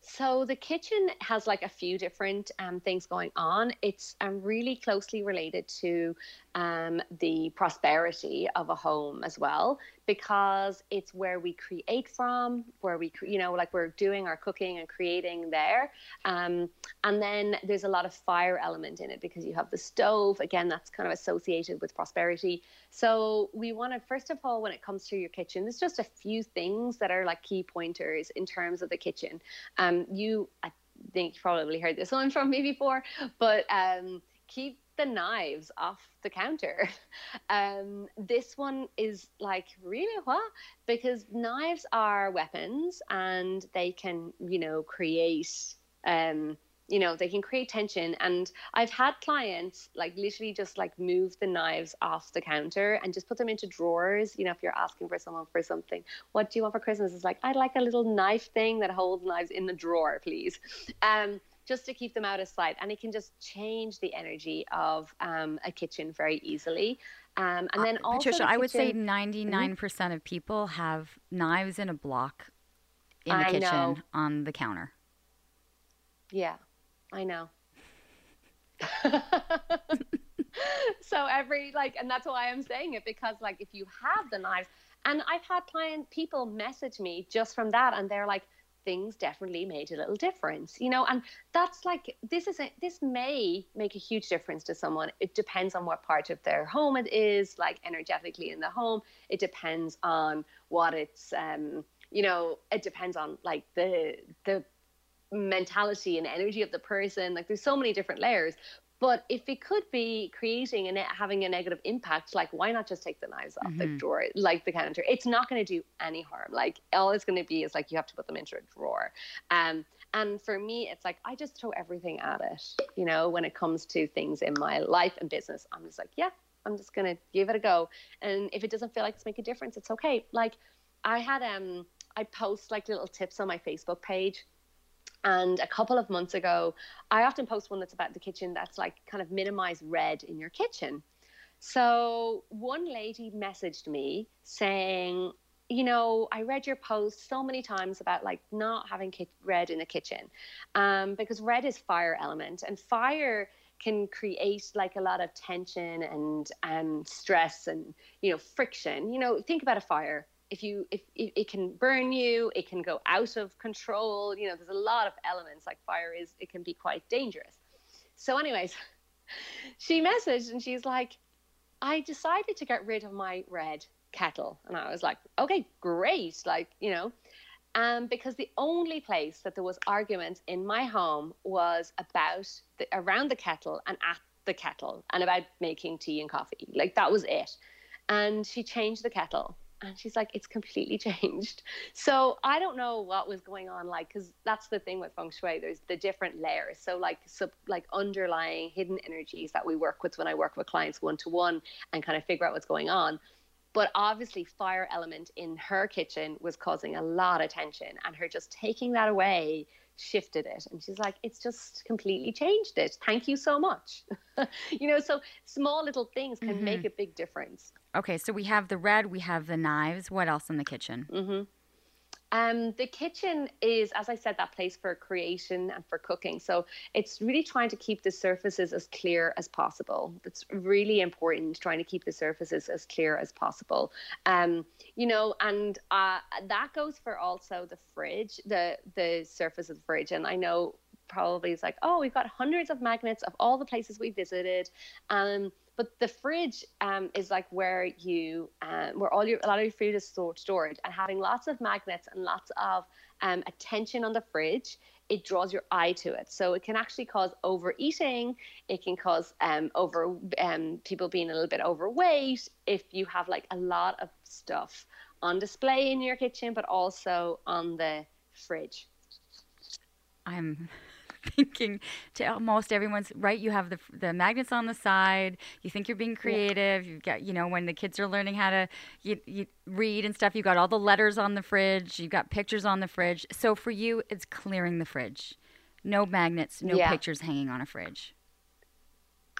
Speaker 2: So the kitchen has like a few different um, things going on. It's um, really closely related to um, the prosperity of a home as well because it's where we create from, where we, you know, like we're doing our cooking and creating there. Um, and then there's a lot of fire element in it because you have the stove. Again, that's kind of associated with prosperity. So we want to, first of all, when it comes to your kitchen, there's just a few things that are like key pointers in terms of the kitchen. Um, you, I think you probably heard this one from me before, but um, keep the knives off the counter. Um, this one is like really? What? Because knives are weapons and they can, you know, create um, you know they can create tension. And i've had clients like literally just like move the knives off the counter and just put them into drawers you know if you're asking for someone for something. What do you want for christmas? It's like i'd like a little knife thing that holds knives in the drawer please. Um just to keep them out of sight. And it can just change the energy of um, a kitchen very easily. Um, and uh, then uh, also,
Speaker 1: Patricia,
Speaker 2: the
Speaker 1: I would say 99% mm-hmm. of people have knives in a block in the I kitchen know. on the counter.
Speaker 2: Yeah, I know. so every like and that's why i'm saying it because like if you have the knives and i've had client people message me just from that and they're like things definitely made a little difference you know and that's like this is a, this may make a huge difference to someone. It depends on what part of their home it is like energetically in the home. It depends on what it's um you know it depends on like the the mentality and energy of the person. Like there's so many different layers but if it could be creating and having a negative impact, like why not just take the knives off mm-hmm. the drawer, like the counter? It's not going to do any harm. Like all it's going to be is like you have to put them into a drawer. Um, and for me, it's like I just throw everything at it. You know, when it comes to things in my life and business, I'm just like, yeah, I'm just gonna give it a go. And if it doesn't feel like it's making a difference, it's okay. Like I had um, I post like little tips on my Facebook page and a couple of months ago, I often post one that's about the kitchen that's like kind of minimize red in your kitchen. So one lady messaged me saying, you know, I read your post so many times about like not having ki- red in the kitchen um, because red is fire element and fire can create like a lot of tension and and stress and you know friction. You know, think about a fire if you if, if, it can burn you it can go out of control you know there's a lot of elements like fire is it can be quite dangerous. So anyways she messaged and she's like i decided to get rid of my red kettle. And i was like okay great like you know. Um, because the only place that there was argument in my home was about the, around the kettle and at the kettle and about making tea and coffee. Like that was it. And she changed the kettle and she's like it's completely changed. So i don't know what was going on like because that's the thing with feng shui there's the different layers. So like sub like underlying hidden energies that we work with when i work with clients one to one and kind of figure out what's going on. But obviously fire element in her kitchen was causing a lot of tension and her just taking that away shifted it. And she's like it's just completely changed it. Thank you so much. You know so small little things can mm-hmm. make a big difference
Speaker 1: okay so we have the red we have the knives what else in the kitchen
Speaker 2: mm-hmm. Um, the kitchen is, as I said, that place for creation and for cooking. So it's really trying to keep the surfaces as clear as possible. It's really important trying to keep the surfaces as clear as possible. Um, you know, and uh, that goes for also the fridge, the the surface of the fridge. And I know probably it's like, oh, we've got hundreds of magnets of all the places we visited. Um, but the fridge um, is like where you, um, where all your, a lot of your food is stored, stored, and having lots of magnets and lots of um, attention on the fridge, it draws your eye to it. So it can actually cause overeating. It can cause um, over um, people being a little bit overweight if you have like a lot of stuff on display in your kitchen, but also on the fridge.
Speaker 1: I'm thinking to almost everyone's right. You have the the magnets on the side. You think you're being creative. You've got you know when the kids are learning how to you, you read and stuff. you've got all the letters on the fridge. You've got pictures on the fridge. So for you, it's clearing the fridge. No magnets. No yeah. pictures hanging on a fridge.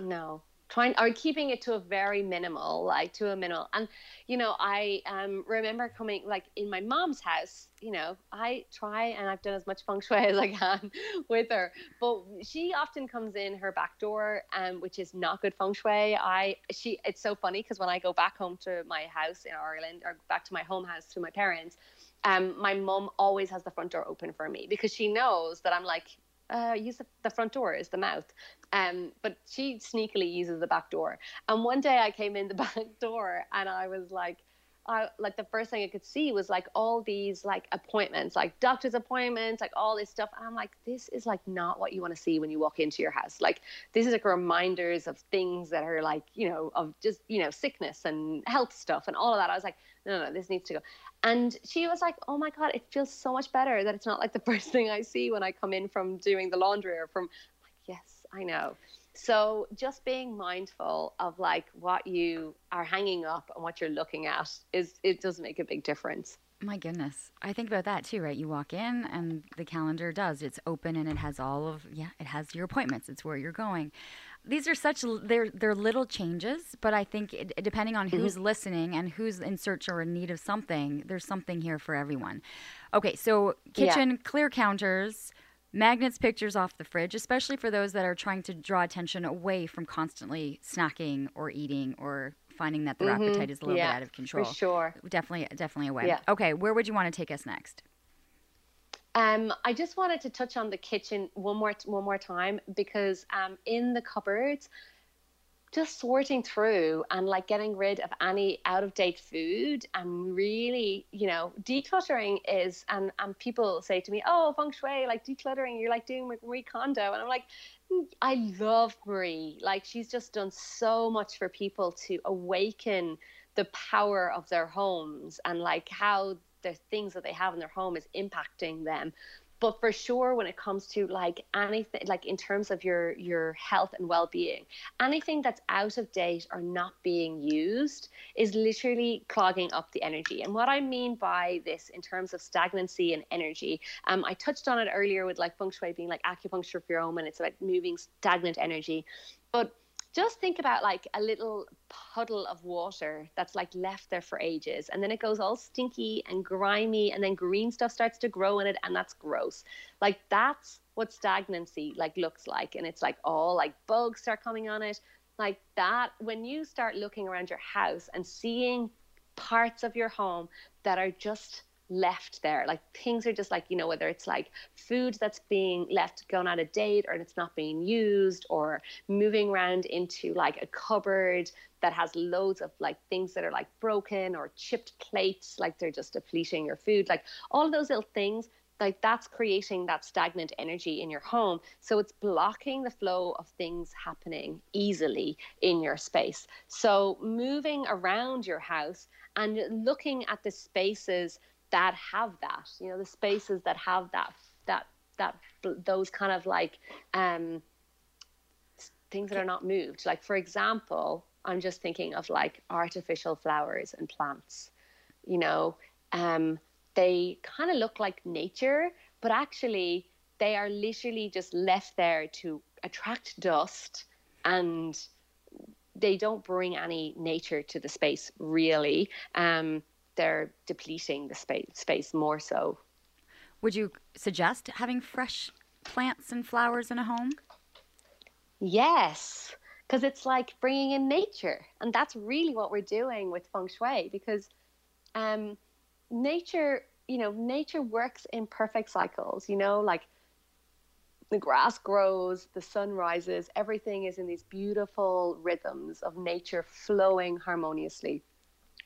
Speaker 2: No, trying or keeping it to a very minimal like to a minimal and you know i um remember coming like in my mom's house you know i try and i've done as much feng shui as i can with her but she often comes in her back door um which is not good feng shui. I she it's so funny because when i go back home to my house in ireland or back to my home house to my parents um, my mom always has the front door open for me because she knows that I'm like, uh, use the, front door is the mouth. Um, but she sneakily uses the back door. And one day I came in the back door and I was like, I, like the first thing I could see was like all these like appointments, like doctor's appointments, like all this stuff. And I'm like, this is like not what you want to see when you walk into your house. Like this is like reminders of things that are like, you know, of just, you know, sickness and health stuff and all of that. I was like, no, no, this needs to go. And she was like, oh my God, it feels so much better that it's not like the first thing I see when I come in from doing the laundry or from, like, yes, I know. So just being mindful of like what you are hanging up and what you're looking at is, it does make a big difference.
Speaker 1: My goodness. I think about that too, right? You walk in and the calendar does. It's open and it has all of yeah, it has your appointments. It's where you're going these are such they're they're little changes, but I think it, depending on who's mm-hmm. listening and who's in search or in need of something, there's something here for everyone. Okay, so kitchen yeah. clear counters, magnets pictures off the fridge, especially for those that are trying to draw attention away from constantly snacking or eating or finding that their mm-hmm. appetite is a little
Speaker 2: yeah,
Speaker 1: bit out of control.
Speaker 2: For sure.
Speaker 1: Definitely definitely a way.
Speaker 2: Yeah.
Speaker 1: Okay, where would you want to take us next?
Speaker 2: Um, I just wanted to touch on the kitchen one more one more time because um, in the cupboards, just sorting through and like getting rid of any out of date food and really, you know, decluttering is and and people say to me, "Oh, feng shui, like decluttering, you're like doing Marie Kondo," and I'm like. Mm, I love Marie. Like she's just done so much for people to awaken the power of their homes and like how the things that they have in their home is impacting them but for sure when it comes to like anything like in terms of your your health and well-being anything that's out of date or not being used is literally clogging up the energy. And what i mean by this in terms of stagnancy and energy um, i touched on it earlier with like feng shui being like acupuncture for your home and it's about moving stagnant energy. But just think about like a little puddle of water that's like left there for ages and then it goes all stinky and grimy and then green stuff starts to grow in it and that's gross. Like that's what stagnancy like looks like and it's like all like bugs start coming on it. Like that when you start looking around your house and seeing parts of your home that are just left there. Like things are just like, you know, whether it's like food that's being left going out of date or it's not being used or moving around into like a cupboard that has loads of like things that are like broken or chipped plates, like they're just depleting your food. Like all those little things like that's creating that stagnant energy in your home so it's blocking the flow of things happening easily in your space so moving around your house and looking at the spaces that have that you know the spaces that have that that that those kind of like um things that are not moved. Like for example, I'm just thinking of like artificial flowers and plants. You know, um, they kind of look like nature, but actually they are literally just left there to attract dust and they don't bring any nature to the space really. Um, they're depleting the space space more so.
Speaker 1: Would you suggest having fresh plants and flowers in a home?
Speaker 2: Yes, because it's like bringing in nature, and that's really what we're doing with feng shui. Because um, nature, you know, nature works in perfect cycles. You know, like the grass grows, the sun rises, everything is in these beautiful rhythms of nature flowing harmoniously.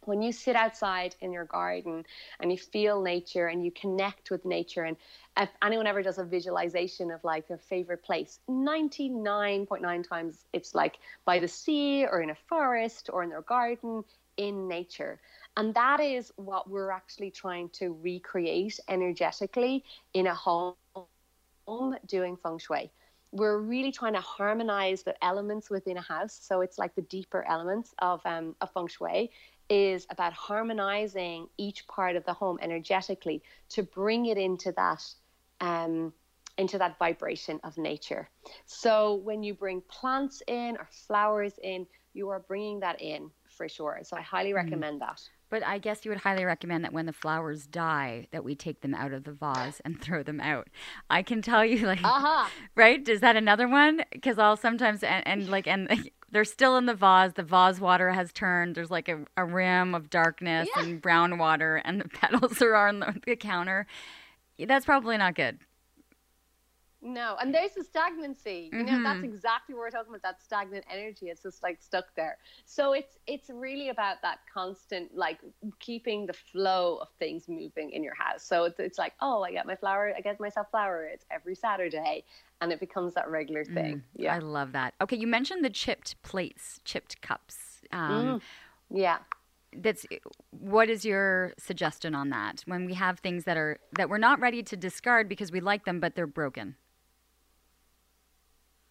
Speaker 2: When you sit outside in your garden and you feel nature and you connect with nature, and if anyone ever does a visualization of like their favorite place, 99.9 times it's like by the sea or in a forest or in their garden in nature. And that is what we're actually trying to recreate energetically in a home doing feng shui. We're really trying to harmonize the elements within a house. So it's like the deeper elements of, um, of feng shui is about harmonizing each part of the home energetically to bring it into that um, into that vibration of nature. So when you bring plants in or flowers in, you are bringing that in for sure. So I highly mm-hmm. recommend mm. that.
Speaker 1: But I guess you would highly recommend that when the flowers die, that we take them out of the vase and throw them out. I can tell you, like, uh-huh. right? Is that another one? Because I'll sometimes and, and like and they're still in the vase. The vase water has turned. There's like a, a rim of darkness yeah. and brown water, and the petals are on the, the counter. That's probably not good.
Speaker 2: No, and there's the stagnancy. You know, that's mm-hmm. exactly what we're talking about. That stagnant energy. It's just like stuck there. So it's it's really about that constant like keeping the flow of things moving in your house. So it's, it's like, oh, I get my flower, I get myself flower. It's every Saturday, and it becomes that regular mm, thing. Mm, yeah,
Speaker 1: I love that. Okay, you mentioned the chipped plates, chipped cups.
Speaker 2: Um, mm, yeah
Speaker 1: that's what is your suggestion on that when we have things that are that we're not ready to discard because we like them but they're broken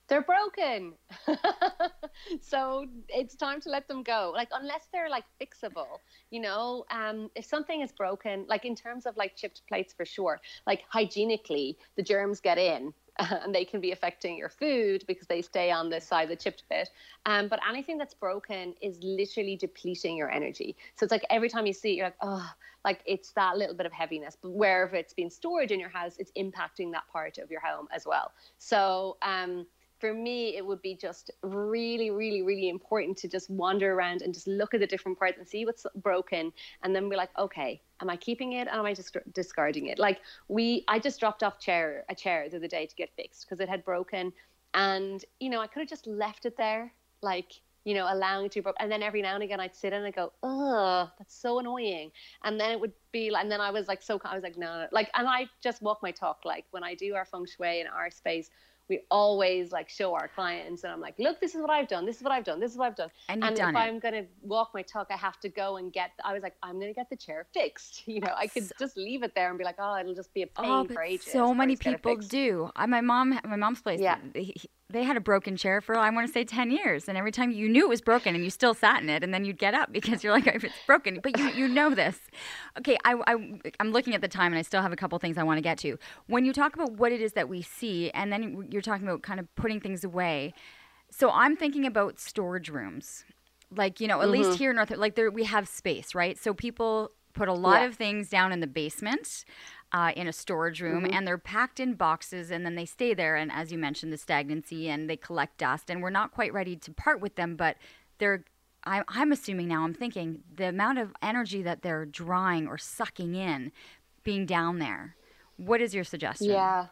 Speaker 2: they're broken. so it's time to let them go. Like unless they're like fixable, you know, um, if something is broken, like in terms of like chipped plates for sure, like hygienically, the germs get in and they can be affecting your food because they stay on this side of the chipped bit. Um, but anything that's broken is literally depleting your energy. So it's like every time you see it, you're like, oh, like it's that little bit of heaviness. But wherever it's been stored in your house, it's impacting that part of your home as well. So um, for me, it would be just really, really, really important to just wander around and just look at the different parts and see what's broken, and then be like, okay, am I keeping it? Am I just discarding it? Like we, I just dropped off chair a chair the other day to get fixed because it had broken, and you know I could have just left it there, like you know, allowing it to broke. And then every now and again, I'd sit and I go, "Ugh, that's so annoying." And then it would be, like, and then I was like, so I was like, no, like, and I just walk my talk. Like when I do our feng shui in our space, we always like show our clients and I'm like, look, this is what I've done. This is what I've done. This is what I've done.
Speaker 1: And,
Speaker 2: and
Speaker 1: if
Speaker 2: it. I'm going to walk my talk, I have to go and get, I was like, I'm going to get the chair fixed. You know, I could so, just leave it there and be like, oh, it'll just be a oh, pain oh, for ages.
Speaker 1: So many people do. I, my mom, my mom's place,
Speaker 2: yeah.
Speaker 1: He, they had a broken chair for I want to say 10 years and every time you knew it was broken and you still sat in it and then you'd get up because you're like if it's broken but you you know this. Okay I, I I'm looking at the time and I still have a couple things I want to get to. When you talk about what it is that we see and then you're talking about kind of putting things away so I'm thinking about storage rooms. Like you know at mm-hmm. least here in North like there we have space right? So people put a lot yeah. of things down in the basement uh, in a storage room mm-hmm. and they're packed in boxes and then they stay there. And as you mentioned, the stagnancy and they collect dust. And we're not quite ready to part with them, but they're I, I'm assuming now, I'm thinking the amount of energy that they're drawing or sucking in being down there. What is your suggestion?
Speaker 2: Yeah.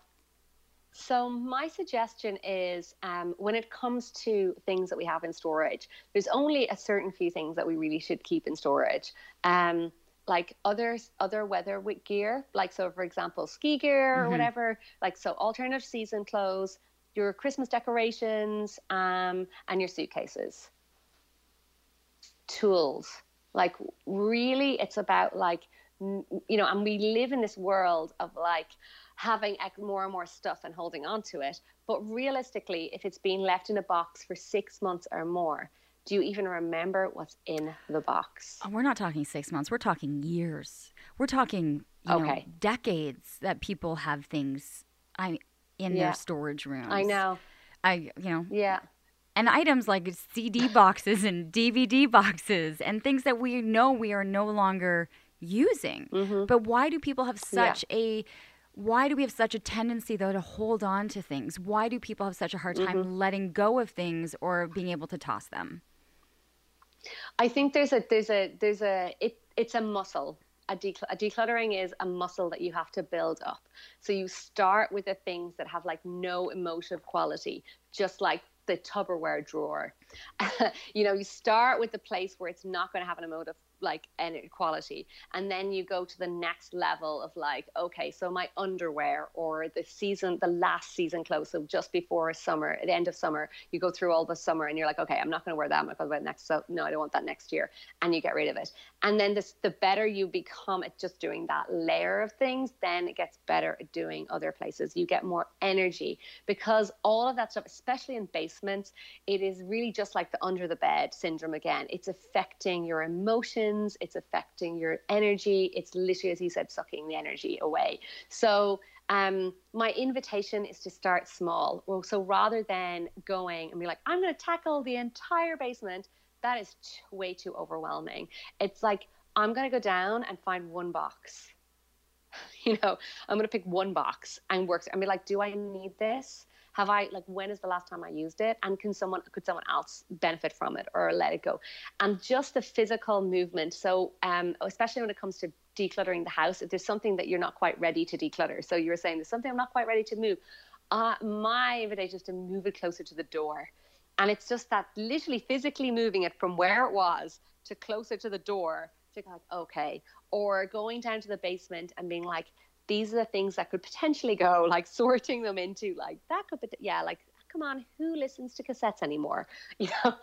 Speaker 2: So my suggestion is um, when it comes to things that we have in storage, there's only a certain few things that we really should keep in storage. Um, like other other weather gear, like so for example ski gear mm-hmm. or whatever, like so alternative season clothes, your Christmas decorations, um, and your suitcases. Tools, like really, it's about like you know, and we live in this world of like having more and more stuff and holding on to it. But realistically, if it's been left in a box for six months or more, do you even remember what's in the box?
Speaker 1: Oh, we're not talking six months. We're talking years. We're talking you okay. know, decades that people have things I in yeah. their storage rooms.
Speaker 2: I know.
Speaker 1: I you know.
Speaker 2: Yeah.
Speaker 1: And items like CD boxes and DVD boxes and things that we know we are no longer using. Mm-hmm. But why do people have such yeah. a why do we have such a tendency though to hold on to things? Why do people have such a hard time mm-hmm. letting go of things or being able to toss them?
Speaker 2: I think there's a there's a there's a it it's a muscle. A, decl- a decluttering is a muscle that you have to build up. So you start with the things that have like no emotive quality, just like the Tupperware drawer. you know, you start with the place where it's not going to have an emotive like inequality. And then you go to the next level of like okay so my underwear or the season the last season clothes so just before summer at the end of summer you go through all the summer and you're like okay i'm not going to wear that i'm going to wear next so no i don't want that next year. And you get rid of it. And then this the better you become at just doing that layer of things then it gets better at doing other places. You get more energy. Because all of that stuff especially in basements it is really just like the under the bed syndrome again. It's affecting your emotions emotions, it's affecting your energy. It's literally, as you said, sucking the energy away. So, um, my invitation is to start small. Well, so rather than going and be like, I'm going to tackle the entire basement, that is t- way too overwhelming. It's like, I'm going to go down and find one box. You know, I'm going to pick one box and work and be like, do I need this? Have i like when is the last time i used it? And can someone could someone else benefit from it or let it go? And just the physical movement. So um, especially when it comes to decluttering the house if there's something that you're not quite ready to declutter. So you were saying there's something i'm not quite ready to move. Uh, my invitation is to move it closer to the door. And it's just that literally physically moving it from where it was to closer to the door to like okay. Or going down to the basement and being like these are the things that could potentially go like sorting them into like that could be yeah like come on who listens to cassettes anymore? You know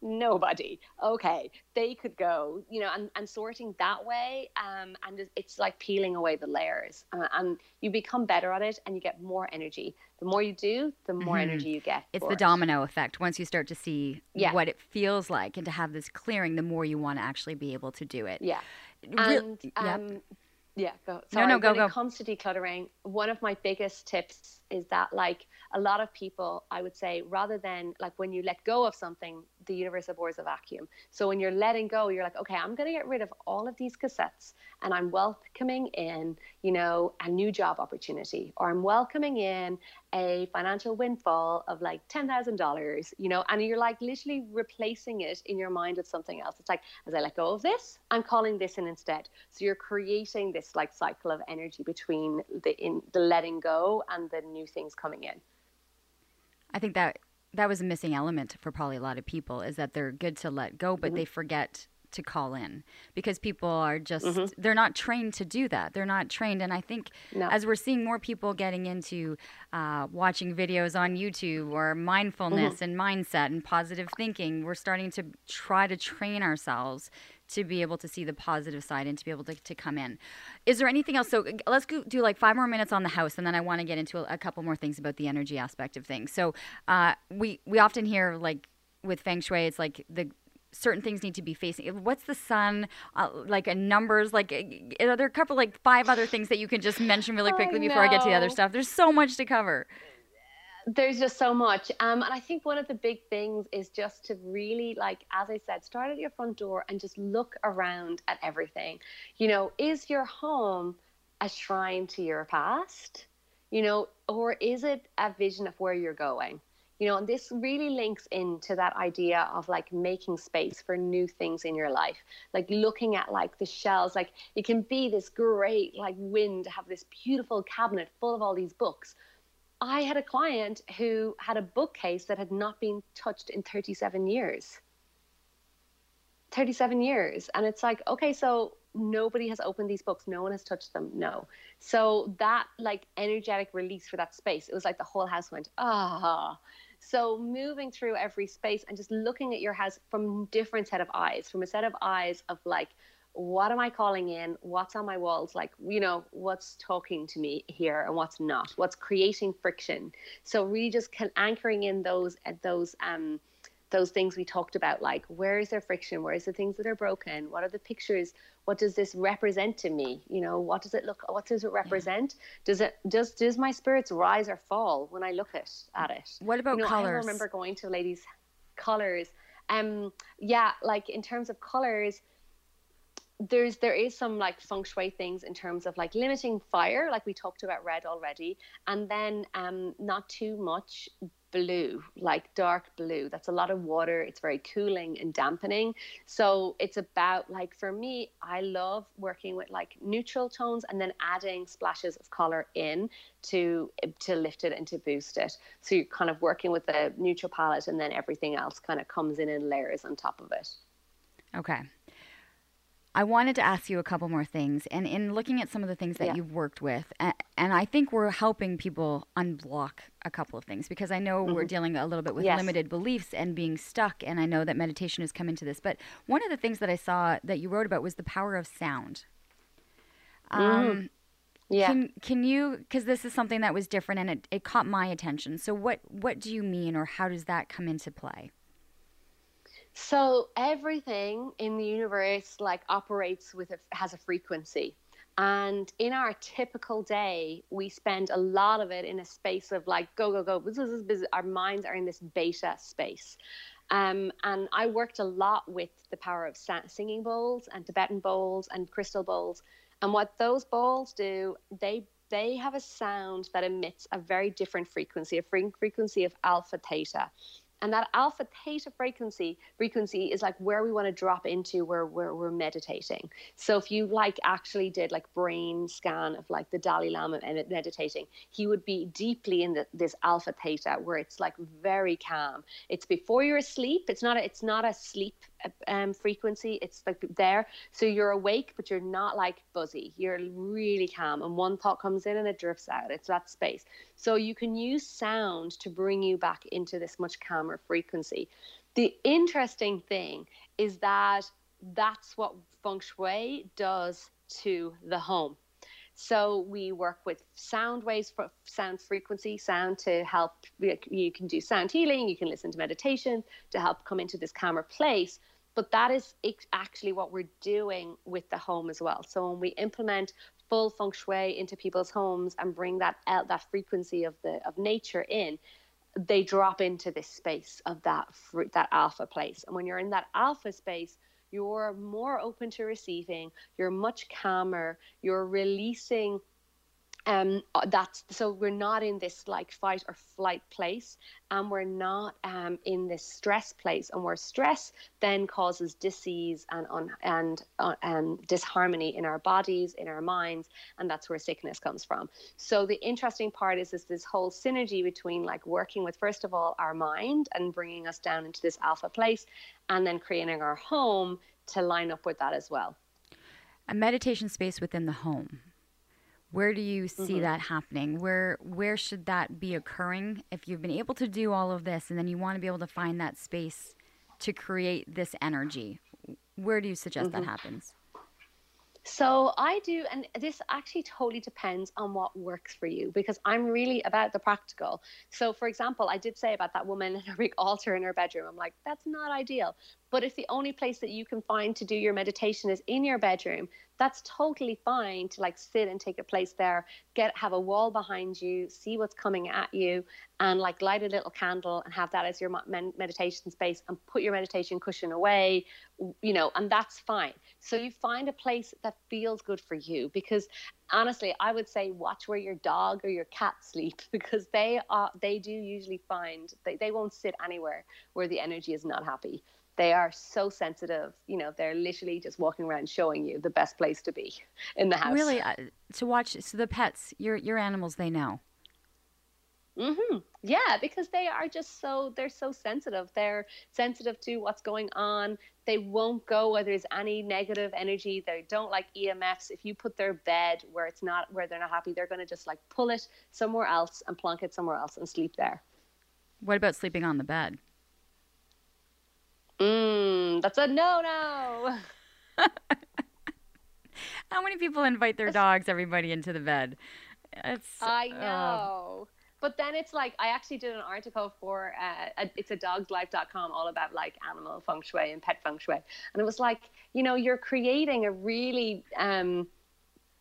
Speaker 2: nobody. Okay they could go you know and, and sorting that way um, and it's like peeling away the layers uh, and you become better at it and you get more energy. The more you do the more mm-hmm. energy you get
Speaker 1: it's the it. domino effect. Once you start to see yeah. what it feels like and to have this clearing the more you want to actually be able to do it.
Speaker 2: Yeah. And um, yep yeah, go. Sorry,
Speaker 1: no, no, go,
Speaker 2: when
Speaker 1: go.
Speaker 2: it comes to decluttering, one of my biggest tips is that, like, a lot of people, I would say, rather than like when you let go of something, the universe abhors a vacuum. So when you're letting go, you're like, okay, I'm going to get rid of all of these cassettes and I'm welcoming in, you know, a new job opportunity or I'm welcoming in a financial windfall of like $10,000, you know, and you're like literally replacing it in your mind with something else. It's like, as I let go of this, I'm calling this in instead. So you're creating this like cycle of energy between the in the letting go and the new things coming in.
Speaker 1: I think that that was a missing element for probably a lot of people is that they're good to let go, but mm-hmm. they forget to call in because people are just mm-hmm. they're not trained to do that they're not trained and i think no. as we're seeing more people getting into uh, watching videos on youtube or mindfulness mm-hmm. and mindset and positive thinking we're starting to try to train ourselves to be able to see the positive side and to be able to, to come in. Is there anything else? So let's go do like five more minutes on the house, and then I want to get into a, a, couple more things about the energy aspect of things. So uh, we we often hear like with feng shui, it's like the certain things need to be facing what's the sun uh, like a numbers like are there a couple like five other things that you can just mention really quickly before i get to the other stuff there's so much to cover
Speaker 2: there's just so much. Um, and I think one of the big things is just to really, like, as I said, start at your front door and just look around at everything. You know, is your home a shrine to your past? You know, or is it a vision of where you're going? You know, and this really links into that idea of like making space for new things in your life, like looking at like the shelves. Like it can be this great like win to have this beautiful cabinet full of all these books, I had a client who had a bookcase that had not been touched in 37 years. 37 years. And it's like, okay, so nobody has opened these books. No one has touched them. No. So that like energetic release for that space, it was like the whole house went, ah. So moving through every space and just looking at your house from different set of eyes, from a set of eyes of like, what am I calling in? What's on my walls? Like, you know, what's talking to me here and what's not? What's creating friction? So really just can, anchoring in those at those um those things we talked about, like where is there friction? Where is the things that are broken? What are the pictures? What does this represent to me? You know, what does it look? What does it represent? Yeah. Does it does does my spirits rise or fall when I look at at it?
Speaker 1: What about
Speaker 2: you know,
Speaker 1: colors?
Speaker 2: I remember going to ladies' colors. Um, yeah, like in terms of colors, there's there is some like feng shui things in terms of like limiting fire like we talked about red already and then um not too much blue like dark blue. That's a lot of water. It's very cooling and dampening. So it's about like for me i love working with like neutral tones and then adding splashes of color in to to lift it and to boost it. So you're kind of working with a neutral palette and then everything else kind of comes in in layers on top of it.
Speaker 1: Okay I wanted to ask you a couple more things. And in looking at some of the things that yeah. you've worked with, and, and, I think we're helping people unblock a couple of things because I know mm-hmm. we're dealing a little bit with yes. limited beliefs and being stuck. And I know that meditation has come into this. But one of the things that I saw that you wrote about was the power of sound.
Speaker 2: Mm-hmm. Um, yeah.
Speaker 1: Can, can you, because this is something that was different and it, it caught my attention. So, what, what do you mean, or how does that come into play?
Speaker 2: So everything in the universe like operates with a, has a frequency. And in our typical day, we spend a lot of it in a space of like go go go. Our minds are in this beta space. Um, and I worked a lot with the power of singing bowls and Tibetan bowls and crystal bowls. And what those bowls do, they they have a sound that emits a very different frequency, a frequency of alpha theta and that alpha theta frequency frequency is like where we want to drop into where, where we're meditating so if you like actually did like brain scan of like the dalai lama meditating he would be deeply in the, this alpha theta where it's like very calm it's before you're asleep it's not a, it's not a sleep um, frequency. It's like there. So you're awake, but you're not like buzzy. You're really calm. And one thought comes in and it drifts out. It's that space. So you can use sound to bring you back into this much calmer frequency. The interesting thing is that that's what feng shui does to the home. So we work with sound waves, for sound frequency, sound to help. You can do sound healing. You can listen to meditation to help come into this calmer place. But that is actually what we're doing with the home as well. So when we implement full feng shui into people's homes and bring that uh, that frequency of the of nature in, they drop into this space of that fruit, that alpha place. And when you're in that alpha space, you're more open to receiving, you're much calmer, you're releasing um uh, that's so we're not in this like fight or flight place and we're not um, in this stress place and where stress then causes disease and on and uh, and disharmony in our bodies in our minds and that's where sickness comes from. So the interesting part is is this whole synergy between like working with first of all our mind and bringing us down into this alpha place and then creating our home to line up with that as well.
Speaker 1: A meditation space within the home where do you see mm-hmm. that happening where where should that be occurring if you've been able to do all of this and then you want to be able to find that space to create this energy where do you suggest mm-hmm. that happens
Speaker 2: so I do, and this actually totally depends on what works for you because I'm really about the practical. So, for example, I did say about that woman in her big altar in her bedroom. I'm like, that's not ideal. But if the only place that you can find to do your meditation is in your bedroom, that's totally fine to like sit and take a place there, get have a wall behind you, see what's coming at you, and like light a little candle and have that as your meditation space and put your meditation cushion away, you know, and that's fine. So you find a place that feels good for you because honestly, I would say watch where your dog or your cat sleep because they are they do usually find they, they won't sit anywhere where the energy is not happy they are so sensitive. You know, they're literally just walking around showing you the best place to be in the house.
Speaker 1: Really, uh, to watch. So the pets, your your animals, they know.
Speaker 2: Mm-hmm. Yeah, because they are just so they're so sensitive. They're sensitive to what's going on. They won't go where there's any negative energy. They don't like EMFs. If you put their bed where it's not where they're not happy, they're going to just like pull it somewhere else and plonk it somewhere else and sleep there.
Speaker 1: What about sleeping on the bed?
Speaker 2: Mm, that's a no no.
Speaker 1: How many people invite their dogs, everybody, into the bed? It's,
Speaker 2: I
Speaker 1: oh.
Speaker 2: know. But then it's like I actually did an article for uh, a, it's a dogslife.com all about like animal feng shui and pet feng shui, and it was like you know you're creating a really um,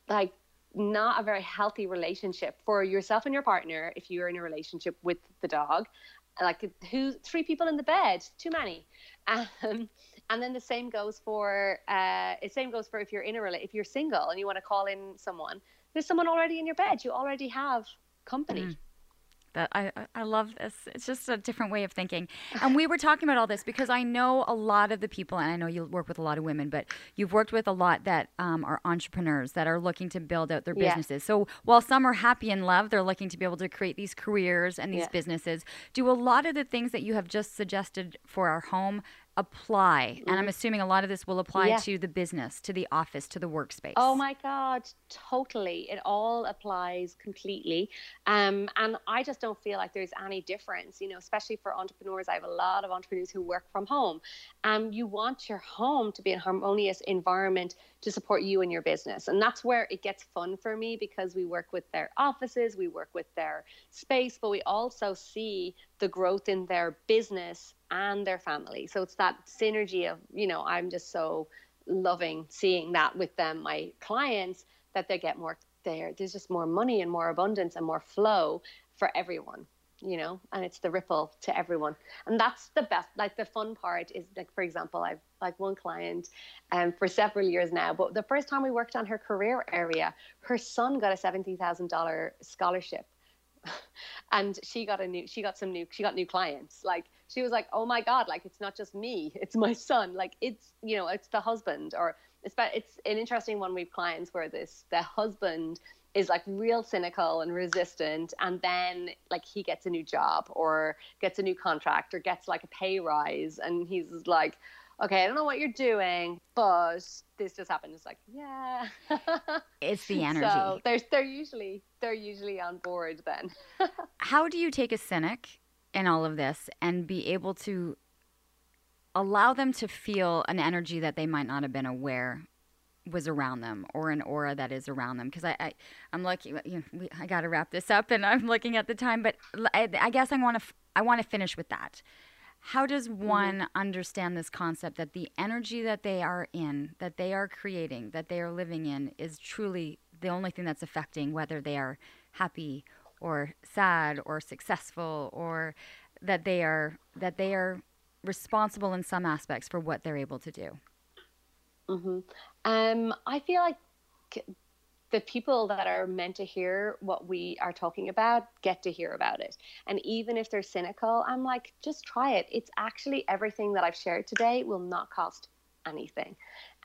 Speaker 2: like not a very healthy relationship for yourself and your partner if you're in a relationship with the dog like who three people in the bed too many. Um, and then the same goes for uh, the same goes for if you're in a if you're single and you want to call in someone there's someone already in your bed. You already have company.
Speaker 1: Mm. That I, I- love this. It's just a different way of thinking. And we were talking about all this because I know a lot of the people, and I know you work with a lot of women, but you've worked with a lot that um, are entrepreneurs that are looking to build out their
Speaker 2: Yeah.
Speaker 1: businesses. So while some are happy in love, they're looking to be able to create these careers and these
Speaker 2: Yeah.
Speaker 1: businesses. Do a lot of the things that you have just suggested for our home apply? And I'm assuming a lot of this will apply
Speaker 2: Mm-hmm. Yeah.
Speaker 1: to the business, to the office, to the workspace.
Speaker 2: Oh my God, totally. It all applies completely. Um, and I just don't feel like there's any difference, you know, especially for entrepreneurs. I have a lot of entrepreneurs who work from home. Um, you want your home to be a harmonious environment to support you and your business. And that's where it gets fun for me because we work with their offices, we work with their space, but we also see the growth in their business and their family. So it's that synergy of, you know, I'm just so loving seeing that with them, my clients, that they get more there. There's just more money and more abundance and more flow for everyone, you know, and it's the ripple to everyone. And that's the best. Like the fun part is like, for example, I've like one client um, for several years now, but the first time we worked on her career area, her son got a $70,000 scholarship and she got a new she got some new she got new clients. Like she was like oh my god like it's not just me it's my son. Like it's you know it's the husband or it's but it's an interesting one we've clients where this the husband is like real cynical and resistant and then like he gets a new job or gets a new contract or gets like a pay rise and he's like okay i don't know what you're doing but this just happened it's like yeah
Speaker 1: It's the energy.
Speaker 2: so they're they're usually they're usually on board then.
Speaker 1: how do you take a cynic in all of this and be able to allow them to feel an energy that they might not have been aware was around them or an aura that is around them because I, I i'm looking you know, we, i got to wrap this up and i'm looking at the time but I guess i want to f- i want to finish with that how does one understand this concept that the energy that they are in that they are creating that they are living in is truly the only thing that's affecting whether they are happy or sad or successful or that they are that they are responsible in some aspects for what they're able to do?
Speaker 2: Hmm Um, I feel like the people that are meant to hear what we are talking about get to hear about it. And even if they're cynical, I'm like, just try it. It's actually everything that I've shared today will not cost anything.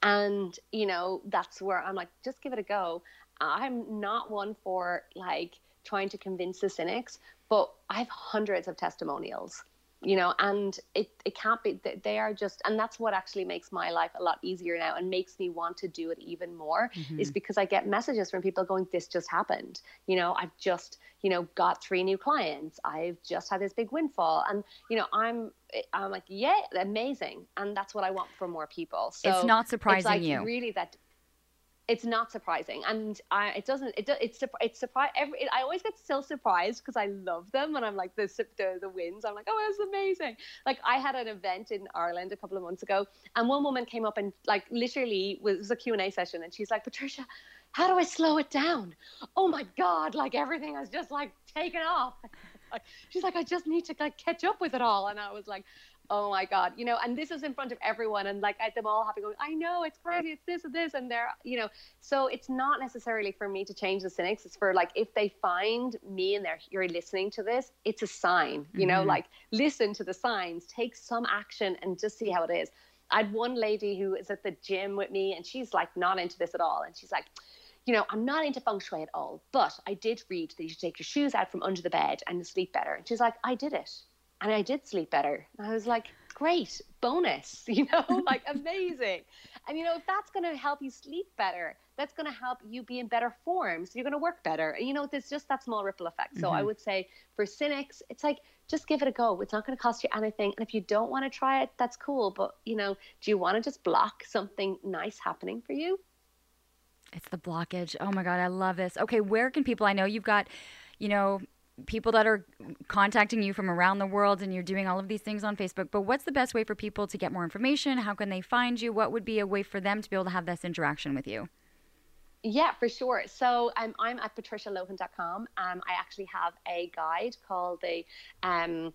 Speaker 2: And, you know, that's where I'm like, just give it a go. I'm not one for like trying to convince the cynics, but I have hundreds of testimonials you know and it, it can't be they- they are just and that's what actually makes my life a lot easier now and makes me want to do it even more is mm-hmm. because i get messages from people going this just happened. You know i've just you know got three new clients. I've just had this big windfall. And you know i'm i'm like yeah amazing. And that's what i want for more people. So
Speaker 1: It's not surprising
Speaker 2: it's like
Speaker 1: you.
Speaker 2: really that it's not surprising. And I, it doesn't it, it's it's surprise every it, i always get still surprised because i love them and i'm like the, the the i'm like oh that's amazing. Like i had an event in ireland a couple of months ago and one woman came up and like literally was, was a q&a session and she's like patricia how do i slow it down? Oh my god like everything has just like taken off. She's like i just need to like catch up with it all. And i was like oh my god you know and this is in front of everyone and like at them all happy going i know it's crazy it's this and this and they're you know so it's not necessarily for me to change the cynics it's for like if they find me and they're you're listening to this it's a sign you know mm-hmm. like listen to the signs take some action and just see how it is i had one lady who is at the gym with me and she's like not into this at all and she's like you know, I'm not into feng shui at all, but I did read that you should take your shoes out from under the bed and sleep better. And she's like, I did it. And I did sleep better. I was like, great, bonus, you know, like amazing. And, you know, if that's going to help you sleep better, that's going to help you be in better form. So you're going to work better. And, you know, there's just that small ripple effect. So I mm-hmm. would say for cynics, it's like, just give it a go. It's not going to cost you anything. And if you don't want to try it, that's cool. But, you know, do you want to just block something nice happening for you?
Speaker 1: It's the blockage. Oh my God, I love this. Okay, where can people, I know you've got, you know, people that are contacting you from around the world and you're doing all of these things on Facebook, but what's the best way for people to get more information? How can they find you? What would be a way for them to be able to have this interaction with you?
Speaker 2: Yeah, for sure. So um, I'm at patricialohan.com. Um, I actually have a guide called the um,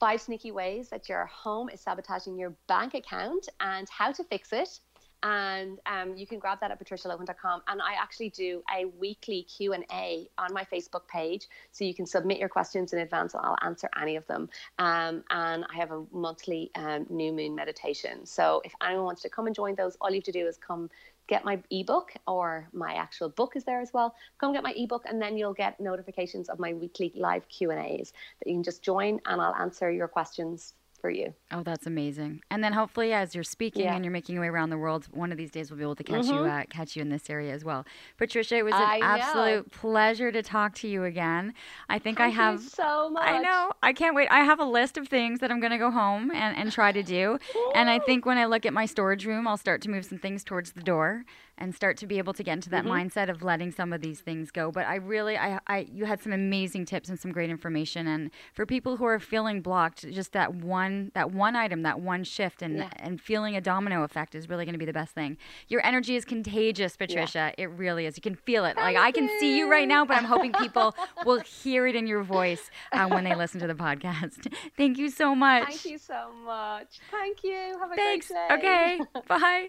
Speaker 2: Five Sneaky Ways That Your Home is Sabotaging Your Bank Account and How to Fix It and um, you can grab that at patricialohan.com and i actually do a weekly q&a on my facebook page so you can submit your questions in advance and i'll answer any of them. Um, and i have a monthly um, new moon meditation. So if anyone wants to come and join those all you have to do is come get my ebook or my actual book is there as well. Come get my ebook and then you'll get notifications of my weekly live q and a's that you can just join and i'll answer your questions for you.
Speaker 1: Oh, that's amazing. And then hopefully, as you're speaking yeah. and you're making your way around the world, one of these days we'll be able to catch mm-hmm. you uh, catch you in this area as well. Patricia, it was an I absolute know. pleasure to talk to you again. I think
Speaker 2: Thank
Speaker 1: I have
Speaker 2: so much.
Speaker 1: I know. I can't wait. I have a list of things that I'm going to go home and, and try to do. and I think when I look at my storage room, I'll start to move some things towards the door and start to be able to get into that mm-hmm. mindset of letting some of these things go. But I really, I, I, you had some amazing tips and some great information. And for people who are feeling blocked, just that one, that one item, that one shift, and yeah. and feeling a domino effect is really going to be the best thing. Your energy is contagious, Patricia. Yeah. It really is. You can feel it.
Speaker 2: Thank
Speaker 1: like I can see you right now, but I'm hoping people will hear it in your voice uh, when they listen to the podcast. Thank you so much.
Speaker 2: Thank you so much. Thank you. Have a
Speaker 1: Thanks.
Speaker 2: great
Speaker 1: day. Okay. Bye.